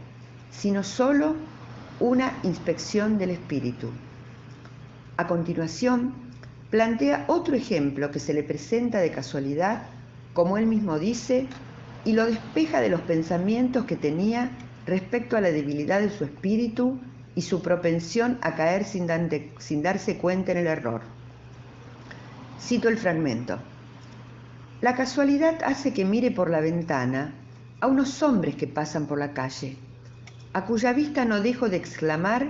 sino solo una inspección del espíritu. A continuación, plantea otro ejemplo que se le presenta de casualidad, como él mismo dice, y lo despeja de los pensamientos que tenía respecto a la debilidad de su espíritu y su propensión a caer sin, sin darse cuenta en el error. Cito el fragmento. La casualidad hace que mire por la ventana a unos hombres que pasan por la calle a cuya vista no dejo de exclamar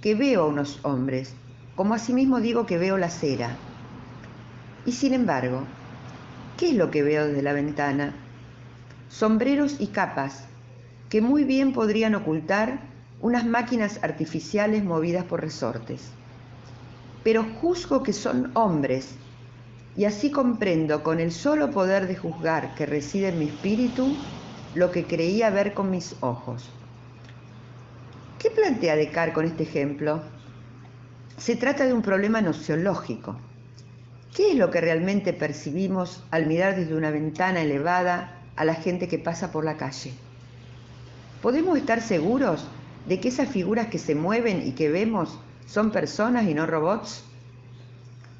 que veo a unos hombres, como asimismo digo que veo la cera. Y sin embargo, ¿qué es lo que veo desde la ventana? sombreros y capas que muy bien podrían ocultar unas máquinas artificiales movidas por resortes. Pero juzgo que son hombres y así comprendo con el solo poder de juzgar que reside en mi espíritu lo que creía ver con mis ojos. ¿Qué plantea Descartes con este ejemplo? Se trata de un problema nociológico. ¿Qué es lo que realmente percibimos al mirar desde una ventana elevada a la gente que pasa por la calle? ¿Podemos estar seguros de que esas figuras que se mueven y que vemos son personas y no robots?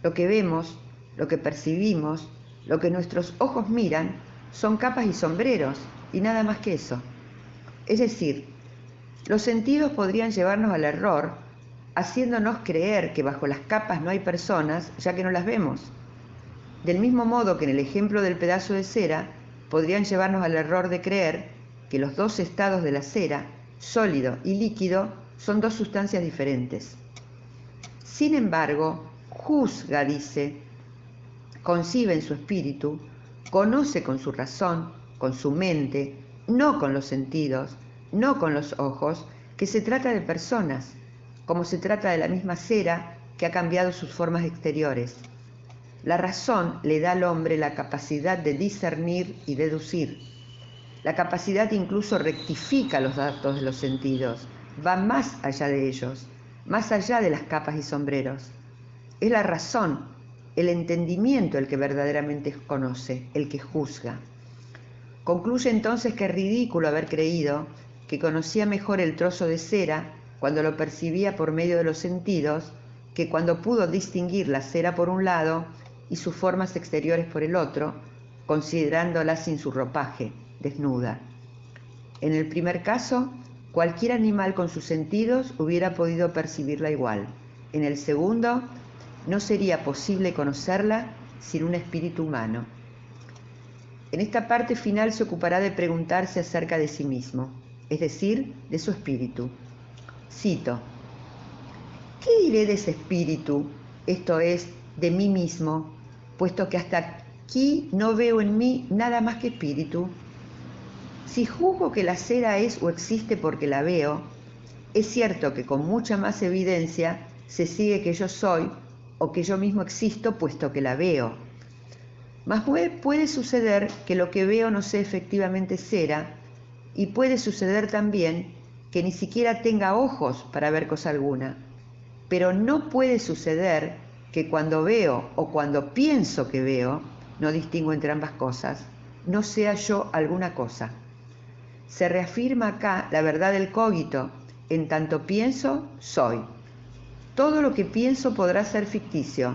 Lo que vemos, lo que percibimos, lo que nuestros ojos miran, son capas y sombreros, y nada más que eso. Es decir, los sentidos podrían llevarnos al error, haciéndonos creer que bajo las capas no hay personas, ya que no las vemos. Del mismo modo que en el ejemplo del pedazo de cera, podrían llevarnos al error de creer que los dos estados de la cera, sólido y líquido, son dos sustancias diferentes. Sin embargo, juzga, dice, concibe en su espíritu, conoce con su razón, con su mente, no con los sentidos, no con los ojos, que se trata de personas, como se trata de la misma cera que ha cambiado sus formas exteriores. La razón le da al hombre la capacidad de discernir y deducir, la capacidad incluso rectifica los datos de los sentidos, va más allá de ellos, más allá de las capas y sombreros. Es la razón, el entendimiento el que verdaderamente conoce, el que juzga. Concluye entonces que es ridículo haber creído que conocía mejor el trozo de cera cuando lo percibía por medio de los sentidos que cuando pudo distinguir la cera por un lado y sus formas exteriores por el otro, considerándola sin su ropaje desnuda. En el primer caso, cualquier animal con sus sentidos hubiera podido percibirla igual. En el segundo, no sería posible conocerla sin un espíritu humano. En esta parte final se ocupará de preguntarse acerca de sí mismo, es decir, de su espíritu. Cito, ¿qué diré de ese espíritu, esto es, de mí mismo, puesto que hasta aquí no veo en mí nada más que espíritu? Si juzgo que la cera es o existe porque la veo, es cierto que con mucha más evidencia se sigue que yo soy o que yo mismo existo puesto que la veo. Mas puede suceder que lo que veo no sea efectivamente cera y puede suceder también que ni siquiera tenga ojos para ver cosa alguna. Pero no puede suceder que cuando veo o cuando pienso que veo, no distingo entre ambas cosas, no sea yo alguna cosa se reafirma acá la verdad del cogito, en tanto pienso, soy. Todo lo que pienso podrá ser ficticio,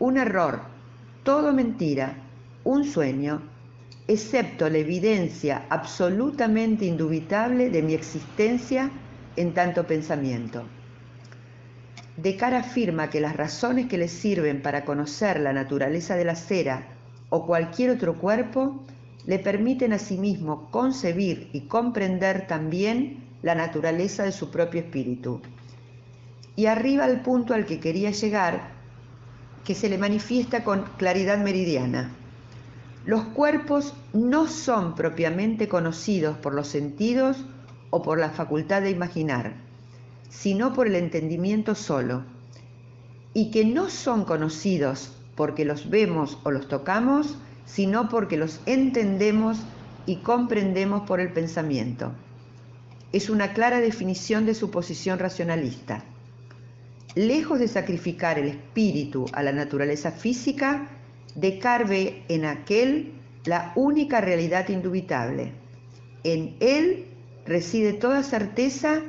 un error, todo mentira, un sueño, excepto la evidencia absolutamente indubitable de mi existencia en tanto pensamiento. Descartes afirma que las razones que le sirven para conocer la naturaleza de la cera o cualquier otro cuerpo le permiten a sí mismo concebir y comprender también la naturaleza de su propio espíritu. Y arriba al punto al que quería llegar, que se le manifiesta con claridad meridiana. Los cuerpos no son propiamente conocidos por los sentidos o por la facultad de imaginar, sino por el entendimiento solo, y que no son conocidos porque los vemos o los tocamos, sino porque los entendemos y comprendemos por el pensamiento. Es una clara definición de su posición racionalista. Lejos de sacrificar el espíritu a la naturaleza física, Descartes ve en aquel la única realidad indubitable. En él reside toda certeza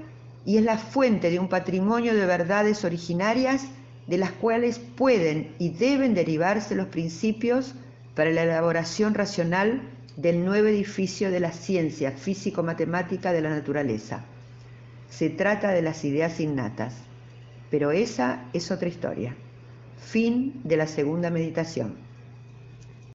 y es la fuente de un patrimonio de verdades originarias de las cuales pueden y deben derivarse los principios para la elaboración racional del nuevo edificio de la ciencia físico-matemática de la naturaleza. Se trata de las ideas innatas, pero esa es otra historia. Fin de la segunda meditación.